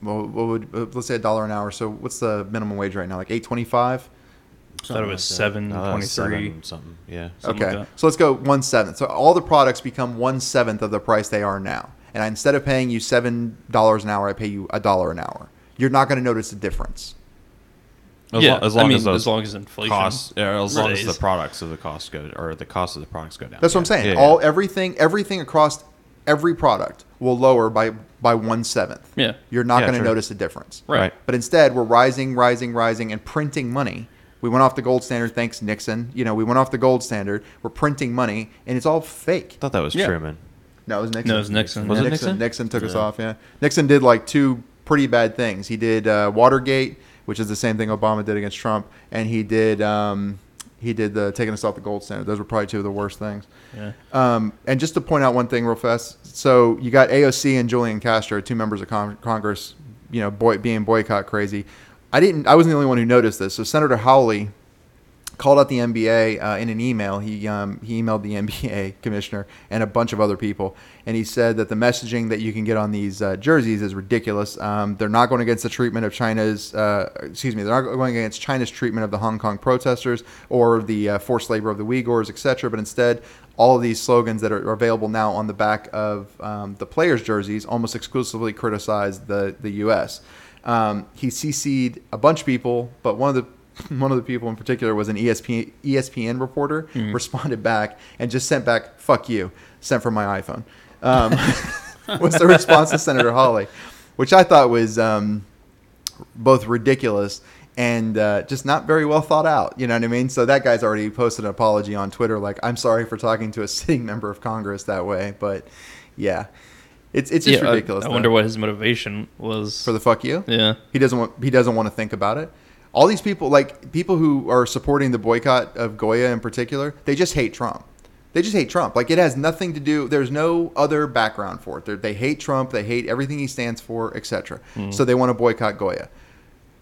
well, what would uh, let's say a dollar an hour. So what's the minimum wage right now? Like eight twenty five. I thought it was seven Uh, twenty three. seven something. Yeah. Something Okay, like that. so let's go one seventh. So all the products become one seventh of the price they are now. And I, instead of paying you seven dollars an hour, I pay you a dollar an hour. You're not going to notice the difference. As, yeah, lo- as long I mean, as those as long as inflation costs, as long as the products of the cost go, or the cost of the products go down. That's what I'm saying. Yeah, All yeah. everything everything across every product will lower by by one seventh. Yeah. You're not Yeah, going to notice a difference. Right. Right. But instead, we're rising, rising, rising, and printing money. We went off the gold standard. Thanks, Nixon. You know, we went off the gold standard. We're printing money, and it's all fake. I thought that was Yeah. Truman. No, it was Nixon. No, it was Nixon. Was it Nixon? Nixon? Nixon took us Yeah. off. Yeah. Nixon did like two pretty bad things. He did uh, Watergate, which is the same thing Obama did against Trump, and he did um, he did the taking us off the gold standard. Those were probably two of the worst things. Yeah. Um, and just to point out one thing real fast, so you got AOC and Julian Castro, two members of con- Congress, you know, boy, being boycott crazy. I didn't. I wasn't the only one who noticed this. So Senator Hawley called out the NBA uh, in an email. He um, he emailed the NBA commissioner and a bunch of other people, and he said that the messaging that you can get on these uh, jerseys is ridiculous. Um, they're not going against the treatment of China's, uh, excuse me, they're not going against China's treatment of the Hong Kong protesters or the uh, forced labor of the Uyghurs, etc. But instead, all of these slogans that are available now on the back of um, the players' jerseys almost exclusively criticize the the U.S. Um, he CC'd a bunch of people, but one of the one of the people in particular was an ESPN, ESPN reporter, responded back and just sent back, fuck you, sent from my iPhone. Um, was the response to Senator Hawley, which I thought was um, both ridiculous and uh, just not very well thought out. You know what I mean? So that guy's already posted an apology on Twitter, like, I'm sorry for talking to a sitting member of Congress that way. But yeah, it's, it's just yeah, ridiculous. I, though. wonder what his motivation was for the fuck you. Yeah. He doesn't want he doesn't want to think about it. All these people like people who are supporting the boycott of Goya in particular, they just hate Trump. They just hate Trump. Like it has nothing to do. There's no other background for it. They're, they hate Trump. They hate everything he stands for, etc. Mm-hmm. So they want to boycott Goya.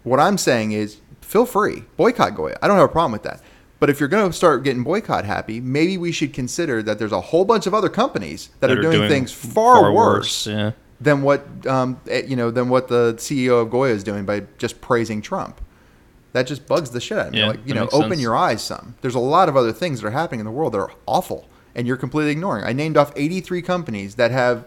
What I'm saying is, feel free boycott Goya. I don't have a problem with that. But if you're going to start getting boycott happy, maybe we should consider that there's a whole bunch of other companies that, are, doing, things far, worse Yeah. than what um, eh, you know than what the CEO of Goya is doing by just praising Trump. That just bugs the shit out of me. Yeah, like you know, open sense. your eyes some. There's a lot of other things that are happening in the world that are awful, and you're completely ignoring. I named off 83 companies that have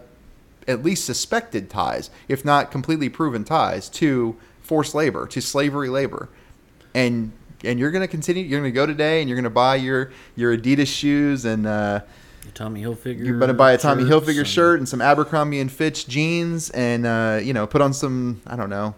at least suspected ties, if not completely proven ties, to forced labor, to slavery labor, and and you're going to continue. You're going to go today, and you're going to buy your your Adidas shoes and. Uh, Your Tommy Hilfiger. you're gonna buy a Tommy Hilfiger and- shirt and some Abercrombie and Fitch jeans, and uh, you know, put on some I don't know,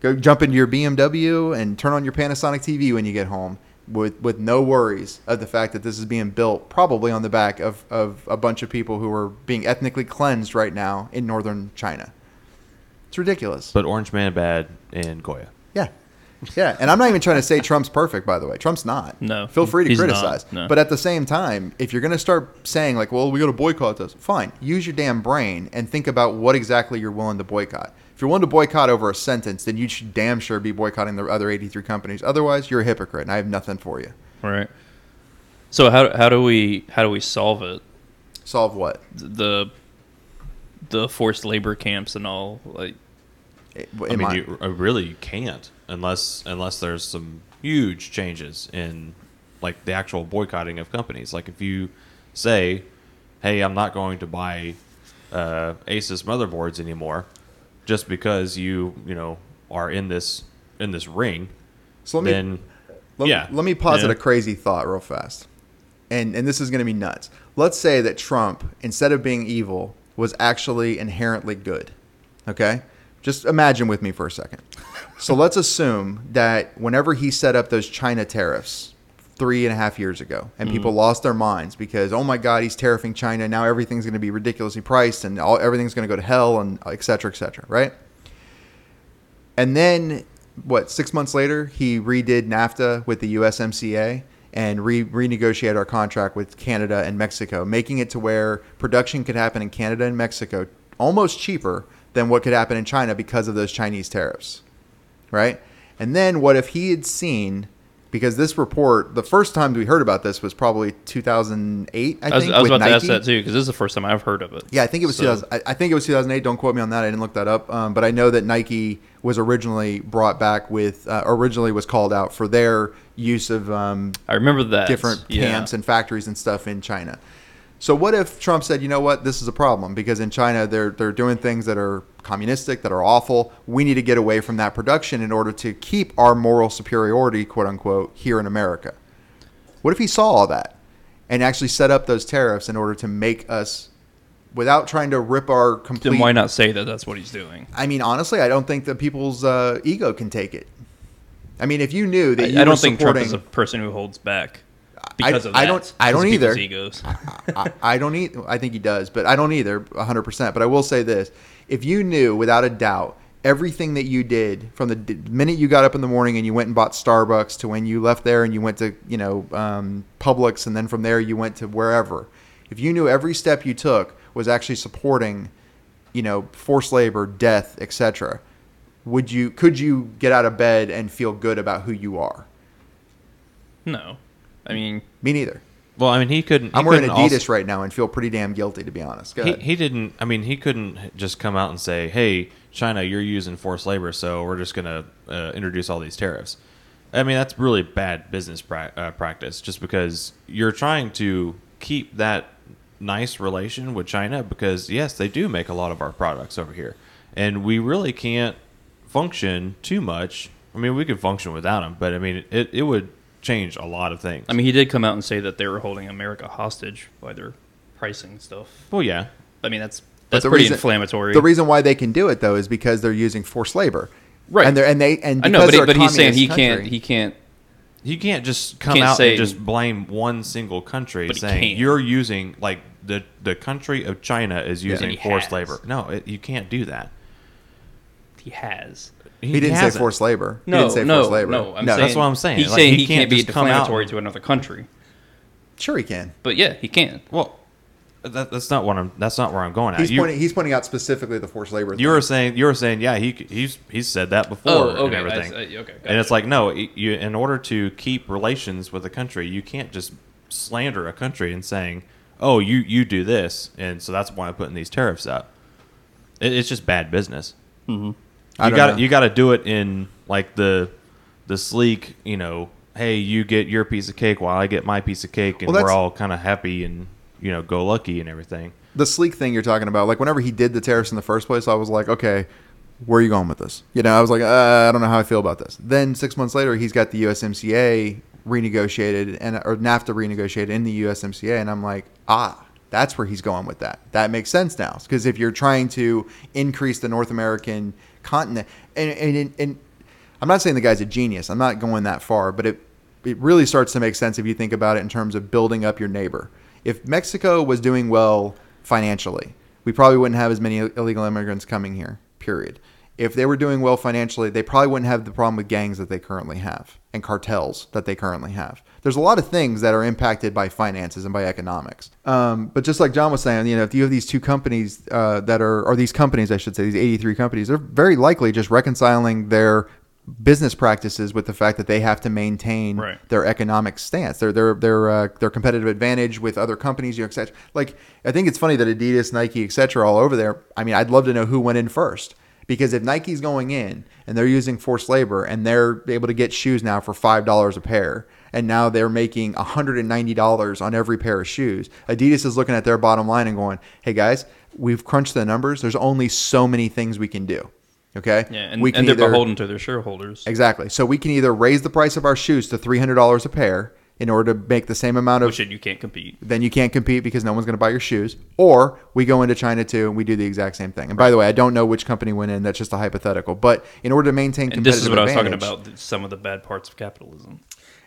go jump into your BMW and turn on your Panasonic TV when you get home, with with no worries of the fact that this is being built probably on the back of of a bunch of people who are being ethnically cleansed right now in northern China. It's ridiculous. But Orange Man bad and Goya. Yeah. Yeah, and I'm not even trying to say Trump's perfect, by the way. Trump's not. No, Feel free to not, criticize. no. But at the same time, if you're going to start saying, like, well, we got to boycott this, fine. Use your damn brain and think about what exactly you're willing to boycott. If you're willing to boycott over a sentence, then you should damn sure be boycotting the other 83 companies. Otherwise, you're a hypocrite, and I have nothing for you. Right. So how how do we how do we solve it? Solve what? The the forced labor camps and all like I mean, you uh, really you can't unless unless there's some huge changes in like the actual boycotting of companies. Like if you say, "Hey, I'm not going to buy uh, Asus motherboards anymore," just because you you know are in this in this ring, so let me, then Let, yeah, Let me posit yeah. a crazy thought real fast. And and this is going to be nuts. Let's say that Trump, instead of being evil, was actually inherently good. Okay? Just imagine with me for a second. So let's assume that whenever he set up those China tariffs three and a half years ago, and mm-hmm. people lost their minds because, oh my God, he's tariffing China. Now everything's going to be ridiculously priced and all, everything's going to go to hell and et cetera, et cetera, right? And then, what, six months later, he redid NAFTA with the USMCA and re- renegotiated our contract with Canada and Mexico, making it to where production could happen in Canada and Mexico almost cheaper than what could happen in China because of those Chinese tariffs. Right? And then, what if he had seen, because this report, the first time we heard about this was probably 2008, I I was, think. I was about to ask that too because this is the first time I've heard of it. Yeah, I think it was So- 2000. I, I think it was 2008. Don't quote me on that. I didn't look that up. Um, but I know that Nike was originally brought back with, uh, originally was called out for their use of um, I remember that different yeah. camps and factories and stuff in China. So what if Trump said, you know what, this is a problem because in China they're they're doing things that are communistic, that are awful. We need to get away from that production in order to keep our moral superiority, quote unquote, here in America. What if he saw all that and actually set up those tariffs in order to make us, without trying to rip our complete? Then why not say that that's what he's doing? I mean, honestly, I don't think that people's uh, ego can take it. I mean, if you knew that I, you I don't think Trump is a person who holds back because of that. I don't- I don't either. Egos. I, I don't eat. I think he does, but I don't either 100%. But I will say this. If you knew without a doubt everything that you did from the minute you got up in the morning and you went and bought Starbucks to when you left there and you went to, you know, um, Publix and then from there you went to wherever. If you knew every step you took was actually supporting, you know, forced labor, death, etc., would you could you get out of bed and feel good about who you are? No. I mean, Me neither. Well, I mean, he couldn't. He I'm wearing couldn't Adidas also- right now and feel pretty damn guilty, to be honest. He, he didn't. I mean, he couldn't just come out and say, "Hey, China, you're using forced labor, so we're just going to uh, introduce all these tariffs." I mean, that's really bad business pra- uh, practice. Just because you're trying to keep that nice relation with China, because yes, they do make a lot of our products over here, and we really can't function too much. I mean, we could function without them, but I mean, it, it would change a lot of things. I mean, he did come out and say that they were holding America hostage by their pricing stuff. well, yeah, I mean, that's that's pretty reason- inflammatory. The reason why they can do it though is because they're using forced labor. Right. And they're and they and I know, but, he, they're a but he's saying he communist can't. He can't. You can't just come Can't out say- and just blame one single country saying you're using like the the country of China is using he forced has. labor. No, it, you can't do that. He has. He didn't say hasn't. forced labor. he No, didn't say no, forced labor. no. I'm no, saying, that's what I'm saying. He's Like, saying he he, can't can't, be just defamatory to another country. sure he can. But yeah, he can. Well, that, that's not what I'm. That's not where I'm going at. He's you, pointing. He's pointing out specifically the forced labor. you thing. were saying you were saying yeah he he's he's said that before Oh, and okay, everything. I- I- uh, okay, and it's like no, you in order to keep relations with a country, you can't just slander a country and saying oh you you do this and so that's why I'm putting these tariffs up. It, it's just bad business. I you got to you got to do it in like the the sleek, you know. Hey, you get your piece of cake while I get my piece of cake, and Well, we're all kind of happy and you know go lucky and everything. the sleek thing you're talking about. Like whenever he did the tariffs in the first place, I was like, okay, where are you going with this? You know, I was like, uh, I don't know how I feel about this. Then six months later, he's got the USMCA renegotiated and or NAFTA renegotiated in the USMCA, and I'm like, ah, that's where he's going with that. That makes sense now because if you're trying to increase the North American continent, and and, and I'm not saying the guy's a genius. I'm not going that far, but it it really starts to make sense if you think about it in terms of building up your neighbor. If Mexico was doing well financially, we probably wouldn't have as many illegal immigrants coming here. Period. If they were doing well financially, they probably wouldn't have the problem with gangs that they currently have and cartels that they currently have. There's a lot of things that are impacted by finances and by economics. Um, but just like John was saying, you know, if you have these two companies uh, that are, or these companies, I should say, these 83 companies, they're very likely just reconciling their business practices with the fact that they have to maintain Right. their economic stance, their their their uh, their competitive advantage with other companies, you know, et cetera. Like I think it's funny that Adidas, Nike, et cetera, all over there. I mean, I'd love to know who went in first because if Nike's going in and they're using forced labor and they're able to get shoes now for five dollars a pair, and now they're making hundred and ninety dollars on every pair of shoes, Adidas is looking at their bottom line and going, "Hey guys, we've crunched the numbers. There's only so many things we can do." Okay, Yeah, and, we can and they're either- beholden to their shareholders. Exactly. So we can either raise the price of our shoes to three hundred dollars a pair in order to make the same amount of. Which you can't compete. then you can't compete because no one's going to buy your shoes. Or we go into China too and we do the exact same thing. And by the way, I don't know which company went in. That's just a hypothetical. But in order to maintain And competitive this is what I was talking about. Some of the bad parts of capitalism.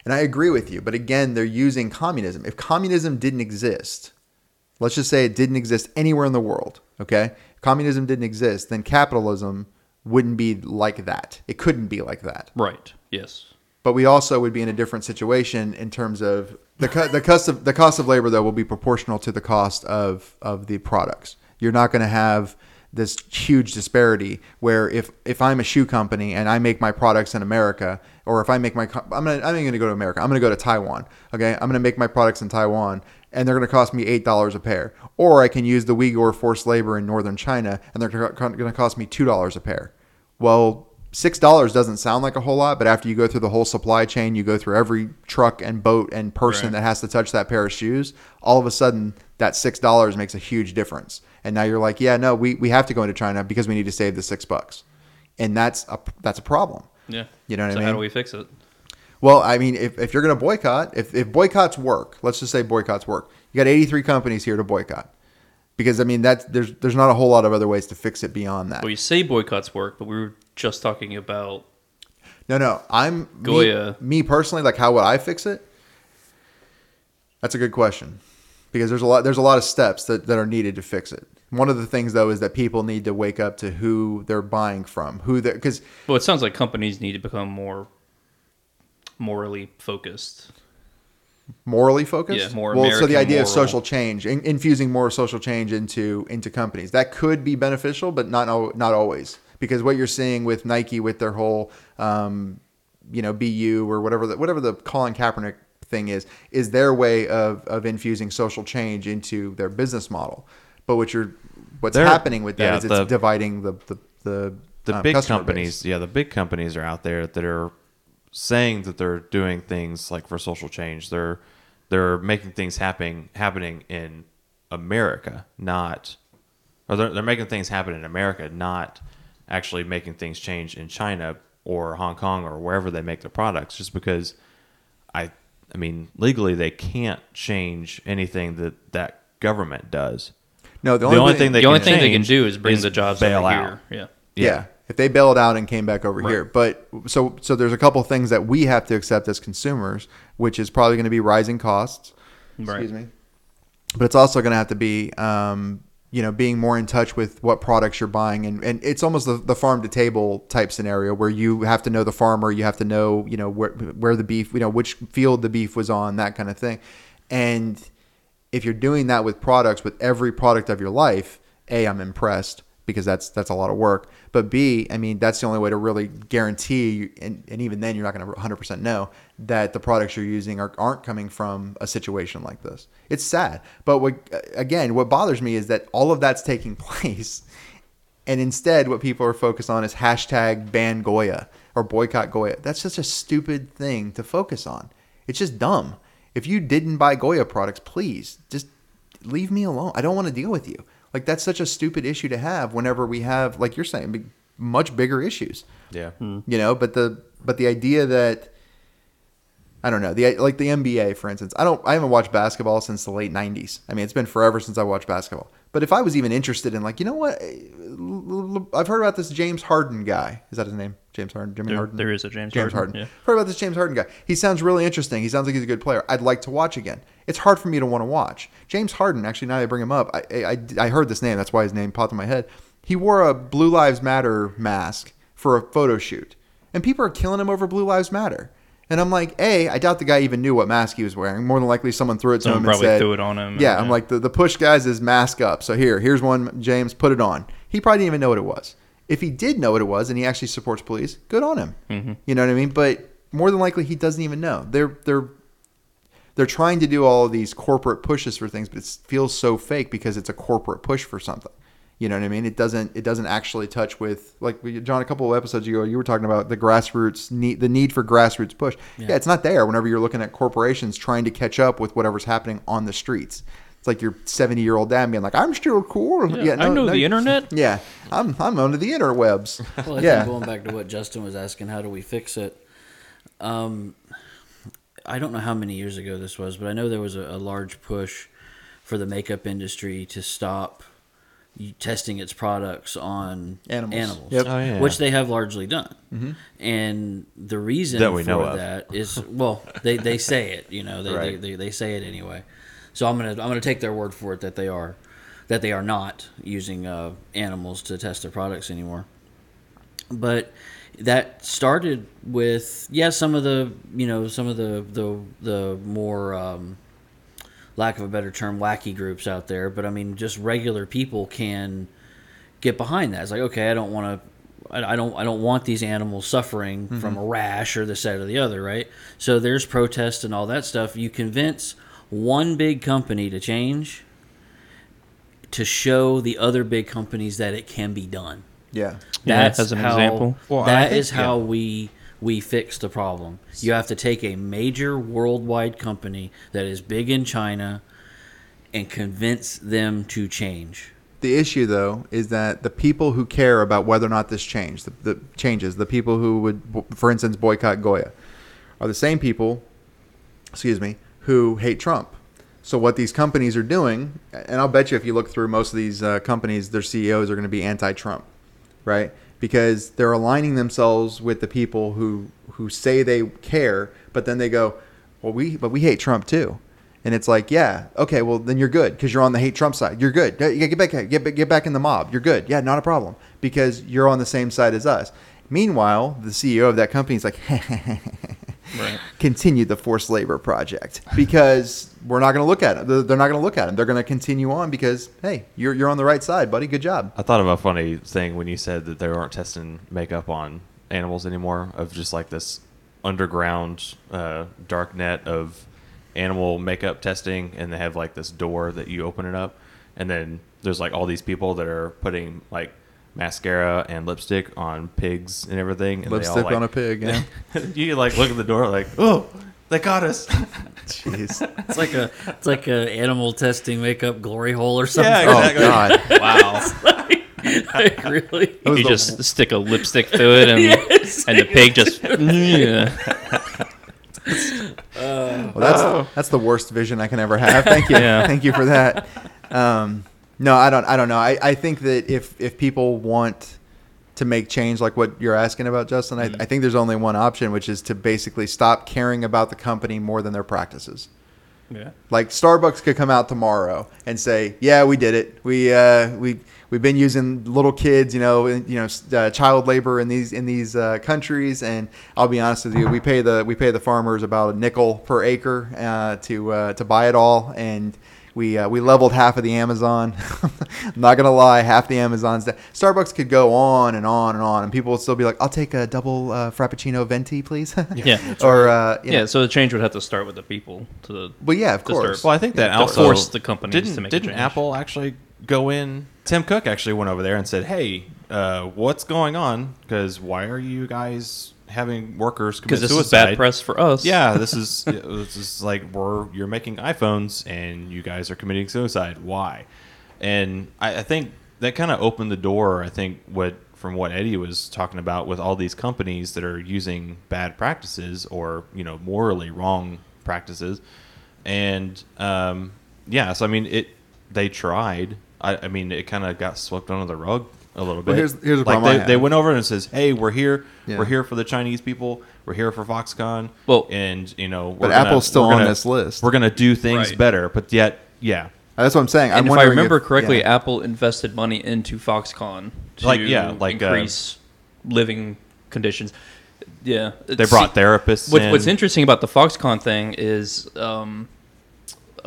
And I agree with you. But again, they're using communism. If communism didn't exist, let's just say it didn't exist anywhere in the world, okay? Communism didn't exist, then capitalism wouldn't be like that. It couldn't be like that. Right. Yes. But we also would be in a different situation in terms of the co- the cost of the cost of labor though will be proportional to the cost of of the products. You're not going to have this huge disparity where if if I'm a shoe company and I make my products in America or if I make my I'm gonna I'm going to go to America. I'm going to go to Taiwan. Okay, I'm going to make my products in Taiwan and they're going to cost me eight dollars a pair. Or I can use the Uyghur forced labor in northern China and they're going to cost me two dollars a pair. Well, six dollars doesn't sound like a whole lot, but after you go through the whole supply chain, you go through every truck and boat and person Right. that has to touch that pair of shoes, all of a sudden that six dollars makes a huge difference. And now you're like, yeah, no, we, we have to go into China because we need to save the six bucks. And that's a that's a problem. Yeah. You know what I mean? so mean? how do we fix it? Well, I mean, if, if you're going to boycott, if, if boycotts work, let's just say boycotts work. You got 83 companies here to boycott. Because I mean, that's there's there's not a whole lot of other ways to fix it beyond that. Well, you say boycotts work, but we were just talking about No, no. I'm Goya. Me, me personally, like how would I fix it? That's a good question. Because there's a lot there's a lot of steps that, that are needed to fix it. One of the things though is that people need to wake up to who they're buying from. Who they because Well, it sounds like companies need to become more morally focused. Morally focused. Yeah, more Well, so the American idea of social change, in, infusing more social change into into companies, that could be beneficial, but not not always. Because what you're seeing with Nike, with their whole, um, you know, BU or whatever the, whatever the Colin Kaepernick thing is is their way of of infusing social change into their business model. But what you're what's They're- happening with that yeah, is it's the- dividing the the the, the um, big companies, base. yeah, the big companies are out there that are saying that they're doing things like for social change. They're they're making things happening happening in America, not or they're, they're making things happen in America, not actually making things change in China or Hong Kong or wherever they make their products. Just because I I mean legally they can't change anything that that government does. No, the The only, only thing, thing they the only can thing they can do is bring is the jobs bail over out. here. Yeah. yeah. If they bailed out and came back over here. But so so there's a couple things that we have to accept as consumers, which is probably going to be rising costs. Right. Excuse me. But it's also going to have to be, um, you know, being more in touch with what products you're buying, and, and it's almost the, the farm to table type scenario where you have to know the farmer, you have to know, you know, where where the beef, you know, which field the beef was on, that kind of thing. And if you're doing that with products, with every product of your life, a, I'm impressed because that's that's a lot of work. But B, I mean, that's the only way to really guarantee, and, and even then, you're not going to 100% know that the products you're using are, aren't coming from a situation like this. It's sad, but what again, what bothers me is that all of that's taking place, and instead, what people are focused on is hashtag ban Goya or boycott Goya. That's such a stupid thing to focus on. It's just dumb. If you didn't buy Goya products, please just leave me alone. I don't want to deal with you. Like that's such a stupid issue to have whenever we have, like you're saying, much bigger issues. Yeah. Hmm. You know, but the but the idea that I don't know the like the NBA, for instance. I don't. I haven't watched basketball since the late '90s. I mean, it's been forever since I watched basketball. But if I was even interested in, like, you know what, eh, I've heard about this James Harden guy. Is that his name? James Harden. Jimmy There- Harden. there is a James James Harden, Harden. yeah. Heard about this James Harden guy. He sounds really interesting. He sounds like he's a good player. I'd like to watch again. It's hard for me to want to watch. James Harden, actually, now that I bring him up, I, I, I heard this name. That's why his name popped in my head. He wore a Blue Lives Matter mask for a photo shoot. And people are killing him over Blue Lives Matter. And I'm like, A, I doubt the guy even knew what mask he was wearing. More than likely, someone threw it to him and probably said, threw it on him. Yeah, I'm like, the, the push guys is mask up. So here, here's one, James, put it on. He probably didn't even know what it was. If he did know what it was and he actually supports police, good on him. Mm-hmm. You know what I mean? But more than likely, he doesn't even know. They're they're they're trying to do all of these corporate pushes for things, but it feels so fake because it's a corporate push for something. You know what I mean? It doesn't it doesn't actually touch with like John a couple of episodes ago you were talking about the grassroots need the need for grassroots push. Yeah. it's not there whenever you're looking at corporations trying to catch up with whatever's happening on the streets. It's like your 70 year old dad being like, "I'm still cool." Yeah, no I know the internet. Yeah, I'm I'm onto the interwebs. Well, I yeah, think going back to what Justin was asking, how do we fix it? Um, I don't know how many years ago this was, but I know there was a, a large push for the makeup industry to stop testing its products on Animals. animals, Yep. Oh, yeah. which they have largely done. And the reason That we for know of. that is well, they, they say it, you know, they, Right. they, they, they say it anyway. So I'm gonna I'm gonna take their word for it that they are that they are not using uh, animals to test their products anymore but that started with yeah some of the you know some of the the the more um, lack of a better term wacky groups out there but i mean just regular people can get behind that it's like okay i don't want to I I don't. I don't want these animals suffering from a rash or this, that, or the other, right? So there's protests and all that stuff. You convince one big company to change, to show the other big companies that it can be done. Yeah. Yeah, That's as an how, example. Well, I that think- is how we we fix the problem. You have to take a major worldwide company that is big in China and convince them to change. The issue, though, is that the people who care about whether or not this change, the, the changes, the people who would, for instance, boycott Goya, are the same people, excuse me, who hate Trump. So what these companies are doing, and I'll bet you if you look through most of these uh, companies, their CEOs are going to be anti-Trump, right? Because they're aligning themselves with the people who who say they care, but then they go, well, we but we hate Trump too. And it's like, yeah, okay, well then you're good because you're on the hate Trump side. You're good. Get back, get get back in the mob. You're good. Yeah, not a problem because you're on the same side as us. Meanwhile, the CEO of that company is like, Right. continue the forced labor project because we're not going to look at it. They're not going to look at him. They're going to continue on because hey, you're you're on the right side, buddy. Good job. I thought of a funny thing when you said that they weren't testing makeup on animals anymore, of just like this underground uh, dark net of animal makeup testing, and they have like this door that you open it up, and then there's like all these people that are putting like mascara and lipstick on pigs and everything. And they all, Lipstick like- on a pig. Yeah. you like look at the door like, oh, they got us. Jeez. It's like a it's like a animal testing makeup glory hole or something. Yeah, Oh exactly. God. Wow. like really. was you the- just stick a lipstick to it, and Yes. and the pig just yeah. Well, that's that's the worst vision I can ever have. Thank you, Yeah. thank you for that. Um, no, I don't. I don't know. I, I think that if if people want to make change, like what you're asking about, Justin, I, I think there's only one option, which is to basically stop caring about the company more than their practices. yeah. Like Starbucks could come out tomorrow and say, "Yeah, we did it. We uh, we we've been using little kids, you know, in- you know, uh, child labor in these in these uh, countries." And I'll be honest with you, we pay the we pay the farmers about a nickel per acre uh, to uh, to buy it all, and we uh, we leveled half of the Amazon. I'm not gonna lie, half the Amazon's. De- Starbucks could go on and on and on, and people would still be like, "I'll take a double uh, frappuccino venti, please." Yeah. or uh, Yeah, know- so the change would have to start with the people to the well, yeah, of to start- course. Well, I think that To also force the companies didn't, to make a didn't. Apple actually go in? Tim Cook actually went over there and said, "Hey, uh, what's going on? Because why are you guys having workers commit this suicide?" is bad press for us. Yeah, this is this is like we're you're making iPhones and you guys are committing suicide. Why? And I, I think that kind of opened the door. I think what from what Eddie was talking about with all these companies that are using bad practices or you know morally wrong practices, and um, yeah, so I mean it. They tried. I, I mean it kind of got swept under the rug a little bit. Well, here's- here's the like problem they, they went over and says, "Hey, we're here. Yeah. We're here for the Chinese people. We're here for Foxconn. Well- and you know, we're But gonna- Apple's still we're on gonna- this list. We're gonna do things Right. better, but yet, yeah, That's what I'm saying. I'm And if I remember if- correctly, yeah. Apple invested money into Foxconn to Like, yeah, like, uh, increase living conditions. Yeah, they brought therapists. What, in. what's interesting about the Foxconn thing is um,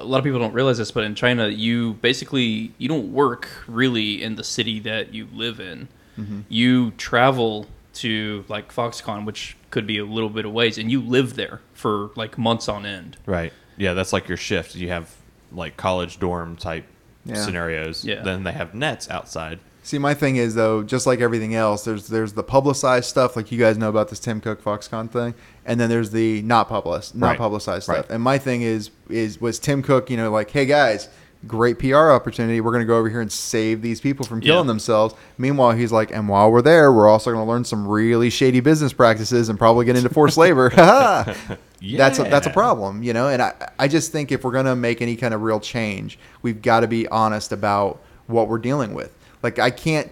a lot of people don't realize this, but in China, you basically you don't work really in the city that you live in. Mm-hmm. You travel to like Foxconn, which could be a little bit of ways, and you live there for like months on end. right? Yeah, that's like your shift. You have like college dorm type Yeah. scenarios. Yeah. Then they have nets outside. See, my thing is though, just like everything else, there's there's the publicized stuff, like you guys know about this Tim Cook Foxconn thing, and then there's the not published, not Right. publicized stuff. Right. And my thing is is was Tim Cook, you know, like, hey guys, great PR opportunity. We're gonna go over here and save these people from killing Yeah. themselves. Meanwhile, he's like, and while we're there, we're also gonna learn some really shady business practices and probably get into forced labor. That's a, that's a problem, you know. And I I just think if we're gonna make any kind of real change, we've got to be honest about what we're dealing with. Like I can't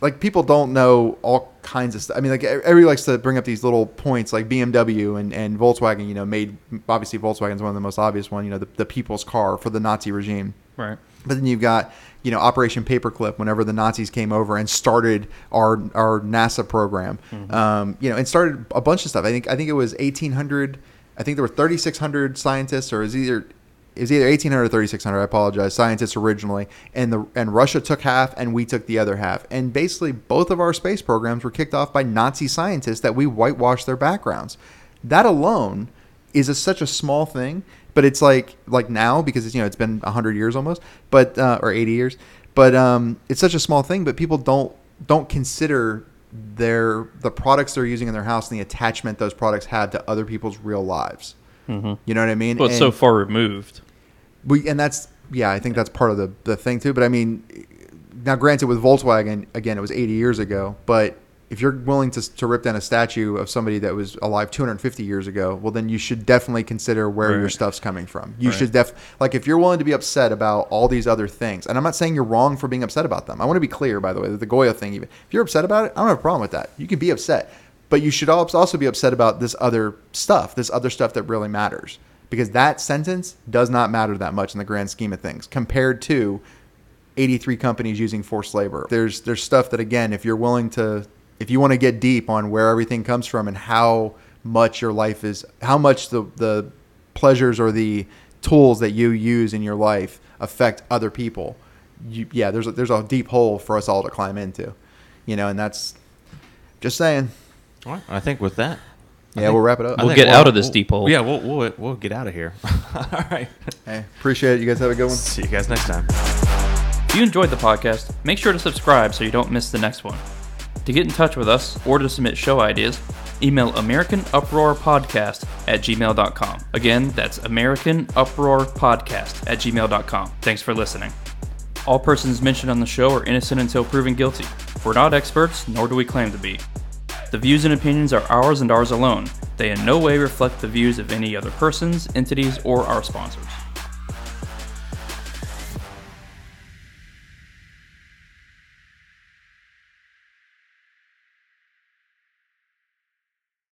like people don't know all kinds of stuff. I mean, like everybody likes to bring up these little points, like BMW and, and Volkswagen. You know, made obviously Volkswagen's one of the most obvious one. You know, the, the people's car for the Nazi regime. Right. But then you've got you know Operation Paperclip. Whenever the Nazis came over and started our our NASA program, um, you know, and started a bunch of stuff. I think I think it was eighteen hundred. I think there were thirty six hundred scientists, or is it either it was either eighteen hundred or thirty six hundred. I apologize. Scientists originally, and the and Russia took half, and we took the other half. And basically, both of our space programs were kicked off by Nazi scientists that we whitewashed their backgrounds. That alone is a, such a small thing, but it's like like now because it's, you know it's been hundred years almost, but uh, or eighty years, but um, it's such a small thing. But people don't don't consider their the products they're using in their house and the attachment those products have to other people's real lives. You know what I mean? Well, it's And- so far removed. We and that's yeah, I think that's part of the the thing too. But I mean, now granted, with Volkswagen, again, it was 80 years ago. But if you're willing to to rip down a statue of somebody that was alive 250 years ago, well, then you should definitely consider where your stuff's coming from. You Right. should def like if you're willing to be upset about all these other things, and I'm not saying you're wrong for being upset about them. I want to be clear, by the way, that the Goya thing. Even if you're upset about it, I don't have a problem with that. You can be upset. But you should al- also be upset about this other stuff, this other stuff that really matters. Because that sentence does not matter that much in the grand scheme of things compared to 83 companies using forced labor. There's there's stuff that again, if you're willing to if you want to get deep on where everything comes from and how much your life is how much the the pleasures or the tools that you use in your life affect other people. You, yeah, there's a, there's a deep hole for us all to climb into. You know, and that's just saying. I think with that, Yeah, we'll wrap it up. I We'll think get out of this deep hole. Yeah, we'll we'll, we'll get out of here. All right. Hey, appreciate it. You guys have a good one. See you guys next time. If you enjoyed the podcast, make sure to subscribe so you don't miss the next one. To get in touch with us or to submit show ideas, email American Uproar Podcast at gmail.com. Again, that's American Uproar Podcast at gmail.com. Thanks for listening. All persons mentioned on the show are innocent until proven guilty. We're not experts, nor do we claim to be. The views and opinions are ours and ours alone. They in no way reflect the views of any other persons, entities, or our sponsors.